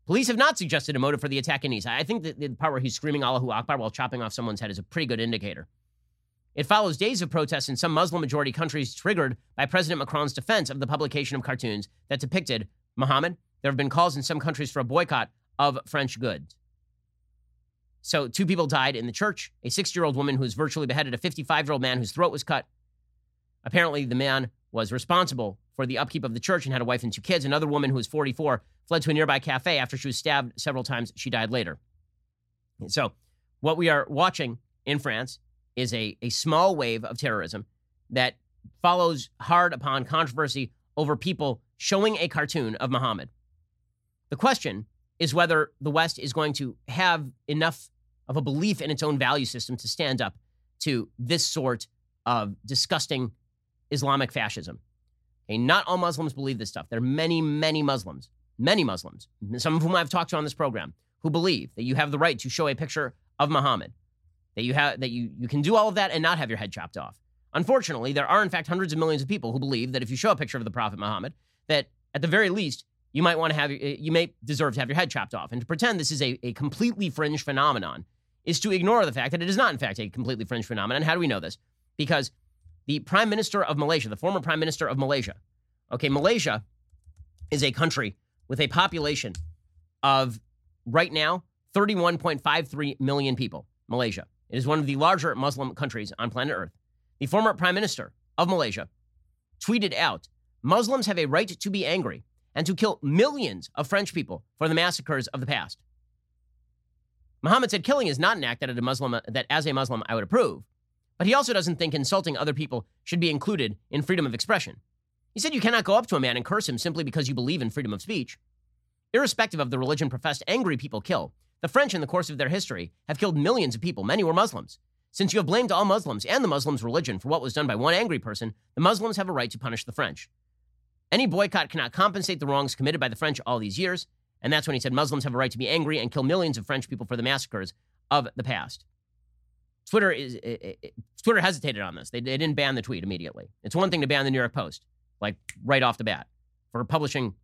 S1: Police have not suggested a motive for the attack in Nice. I think that the part where he's screaming Allahu Akbar while chopping off someone's head is a pretty good indicator. It follows days of protests in some Muslim majority countries triggered by President Macron's defense of the publication of cartoons that depicted Muhammad. There have been calls in some countries for a boycott of French goods. So, two people died in the church a six year old woman who was virtually beheaded, a 55 year old man whose throat was cut. Apparently, the man was responsible for the upkeep of the church and had a wife and two kids. Another woman who was 44 fled to a nearby cafe after she was stabbed several times. She died later. So, what we are watching in France is a, a small wave of terrorism that follows hard upon controversy over people showing a cartoon of Muhammad. The question is whether the West is going to have enough of a belief in its own value system to stand up to this sort of disgusting Islamic fascism. Okay, not all Muslims believe this stuff. There are many, many Muslims, many Muslims, some of whom I've talked to on this program, who believe that you have the right to show a picture of Muhammad, that you have that you, you can do all of that and not have your head chopped off. Unfortunately, there are in fact hundreds of millions of people who believe that if you show a picture of the Prophet Muhammad, that at the very least you might want to have eh, you may deserve to have your head chopped off. And to pretend this is a, a completely fringe phenomenon is to ignore the fact that it is not in fact a completely fringe phenomenon. How do we know this? Because the prime minister of Malaysia, the former prime minister of Malaysia, okay, Malaysia is a country with a population of right now 31.53 million people. Malaysia. It is one of the larger Muslim countries on planet Earth. The former prime minister of Malaysia tweeted out Muslims have a right to be angry and to kill millions of French people for the massacres of the past. Muhammad said killing is not an act that, a Muslim, that as a Muslim I would approve, but he also doesn't think insulting other people should be included in freedom of expression. He said you cannot go up to a man and curse him simply because you believe in freedom of speech. Irrespective of the religion professed, angry people kill. The French, in the course of their history, have killed millions of people. Many were Muslims. Since you have blamed all Muslims and the Muslims' religion for what was done by one angry person, the Muslims have a right to punish the French. Any boycott cannot compensate the wrongs committed by the French all these years, and that's when he said Muslims have a right to be angry and kill millions of French people for the massacres of the past. Twitter is it, it, Twitter hesitated on this. They, they didn't ban the tweet immediately. It's one thing to ban the New York Post, like right off the bat, for publishing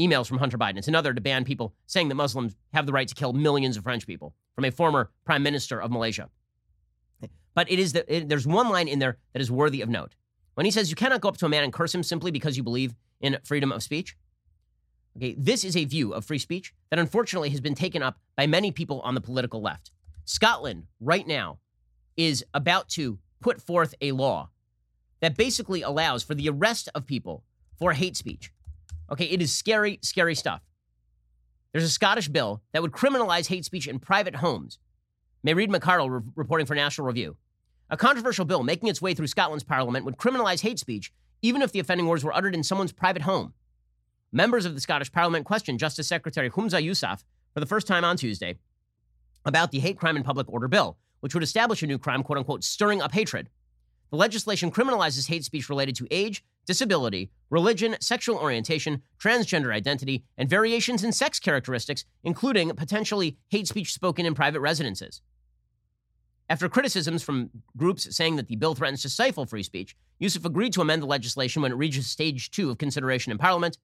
S1: emails from Hunter Biden. It's another to ban people saying that Muslims have the right to kill millions of French people from a former prime minister of Malaysia. But it is the, it, there's one line in there that is worthy of note. When he says you cannot go up to a man and curse him simply because you believe in freedom of speech. Okay, this is a view of free speech that unfortunately has been taken up by many people on the political left. Scotland right now is about to put forth a law that basically allows for the arrest of people for hate speech. Okay, it is scary, scary stuff. There's a Scottish bill that would criminalize hate speech in private homes. Mairead McArdle re- reporting for National Review. A controversial bill making its way through Scotland's parliament would criminalize hate speech even if the offending words were uttered in someone's private home. Members of the Scottish Parliament questioned Justice Secretary Humza Yousaf for the first time on Tuesday about the Hate Crime and Public Order Bill, which would establish a new crime, quote unquote, stirring up hatred. The legislation criminalizes hate speech related to age, disability, religion, sexual orientation, transgender identity, and variations in sex characteristics, including potentially hate speech spoken in private residences. After criticisms from groups saying that the bill threatens to stifle free speech, Yousaf agreed to amend the legislation when it reaches stage two of consideration in Parliament.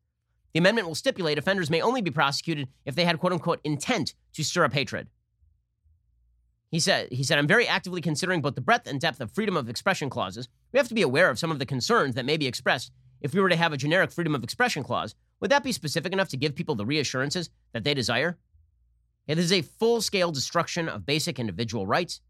S1: The amendment will stipulate offenders may only be prosecuted if they had quote unquote intent to stir up hatred. He said, he said, I'm very actively considering both the breadth and depth of freedom of expression clauses. We have to be aware of some of the concerns that may be expressed if we were to have a generic freedom of expression clause. Would that be specific enough to give people the reassurances that they desire? It is a full scale destruction of basic individual rights.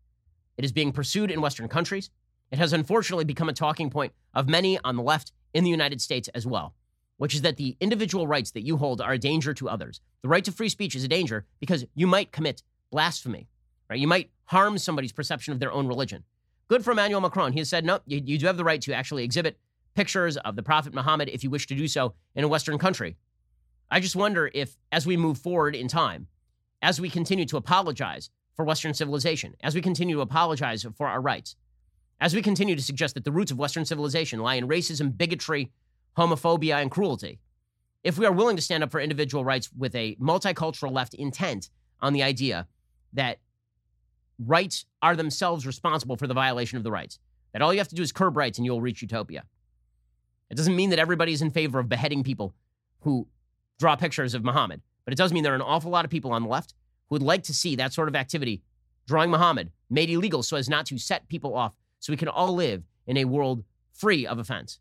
S1: It is being pursued in Western countries. It has unfortunately become a talking point of many on the left in the United States as well. which is that the individual rights that you hold are a danger to others. The right to free speech is a danger because you might commit blasphemy, right? You might harm somebody's perception of their own religion. Good for Emmanuel Macron. He has said, no, you, you do have the right to actually exhibit pictures of the Prophet Muhammad if you wish to do so in a Western country. I just wonder if, as we move forward in time, as we continue to apologize for Western civilization, as we continue to apologize for our rights, as we continue to suggest that the roots of Western civilization lie in racism, bigotry, homophobia, and cruelty, if we are willing to stand up for individual rights with a multicultural left intent on the idea that rights are themselves responsible for the violation of the rights, that all you have to do is curb rights and you'll reach utopia. It doesn't mean that everybody is in favor of beheading people who draw pictures of Muhammad. But it does mean there are an awful lot of people on the left who would like to see that sort of activity, drawing Muhammad, made illegal so as not to set people off, so we can all live in a world free of offense.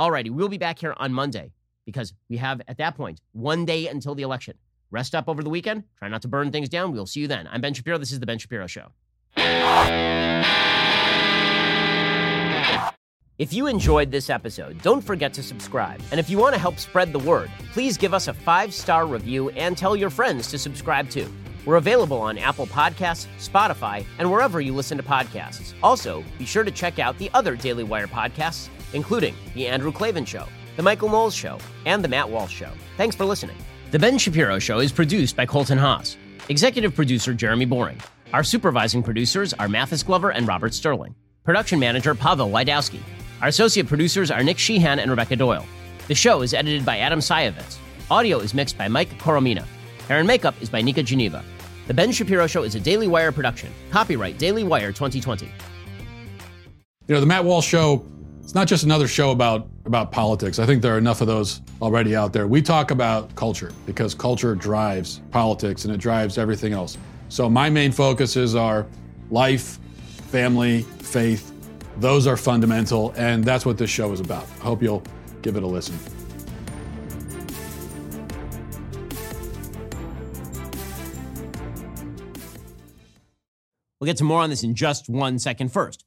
S1: Alrighty, we'll be back here on Monday because we have, at that point, one day until the election. Rest up over the weekend. Try not to burn things down. We'll see you then. I'm Ben Shapiro. This is The Ben Shapiro Show. If you enjoyed this episode, don't forget to subscribe. And if you want to help spread the word, please give us a five star review and tell your friends to subscribe too. We're available on Apple Podcasts, Spotify, and wherever you listen to podcasts. Also, be sure to check out the other Daily Wire podcasts, including The Andrew Klavan Show, The Michael Knowles Show, and The Matt Walsh Show. Thanks for listening. The Ben Shapiro Show is produced by Colton Haas, executive producer Jeremy Boring. Our supervising producers are Mathis Glover and Robert Sterling, production manager Pavel Wydowski. Our associate producers are Nick Sheehan and Rebecca Doyle. The show is edited by Adam Sayevitz. Audio is mixed by Mike Coromina. Hair and makeup is by Nika Geneva. The Ben Shapiro Show is a Daily Wire production. Copyright Daily Wire 2020.
S18: You know, the Matt Walsh Show, it's not just another show about, about politics. I think there are enough of those already out there. We talk about culture because culture drives politics and it drives everything else. So my main focuses are life, family, faith, those are fundamental, and that's what this show is about. I hope you'll give it a listen.
S1: We'll get to more on this in just one second. First,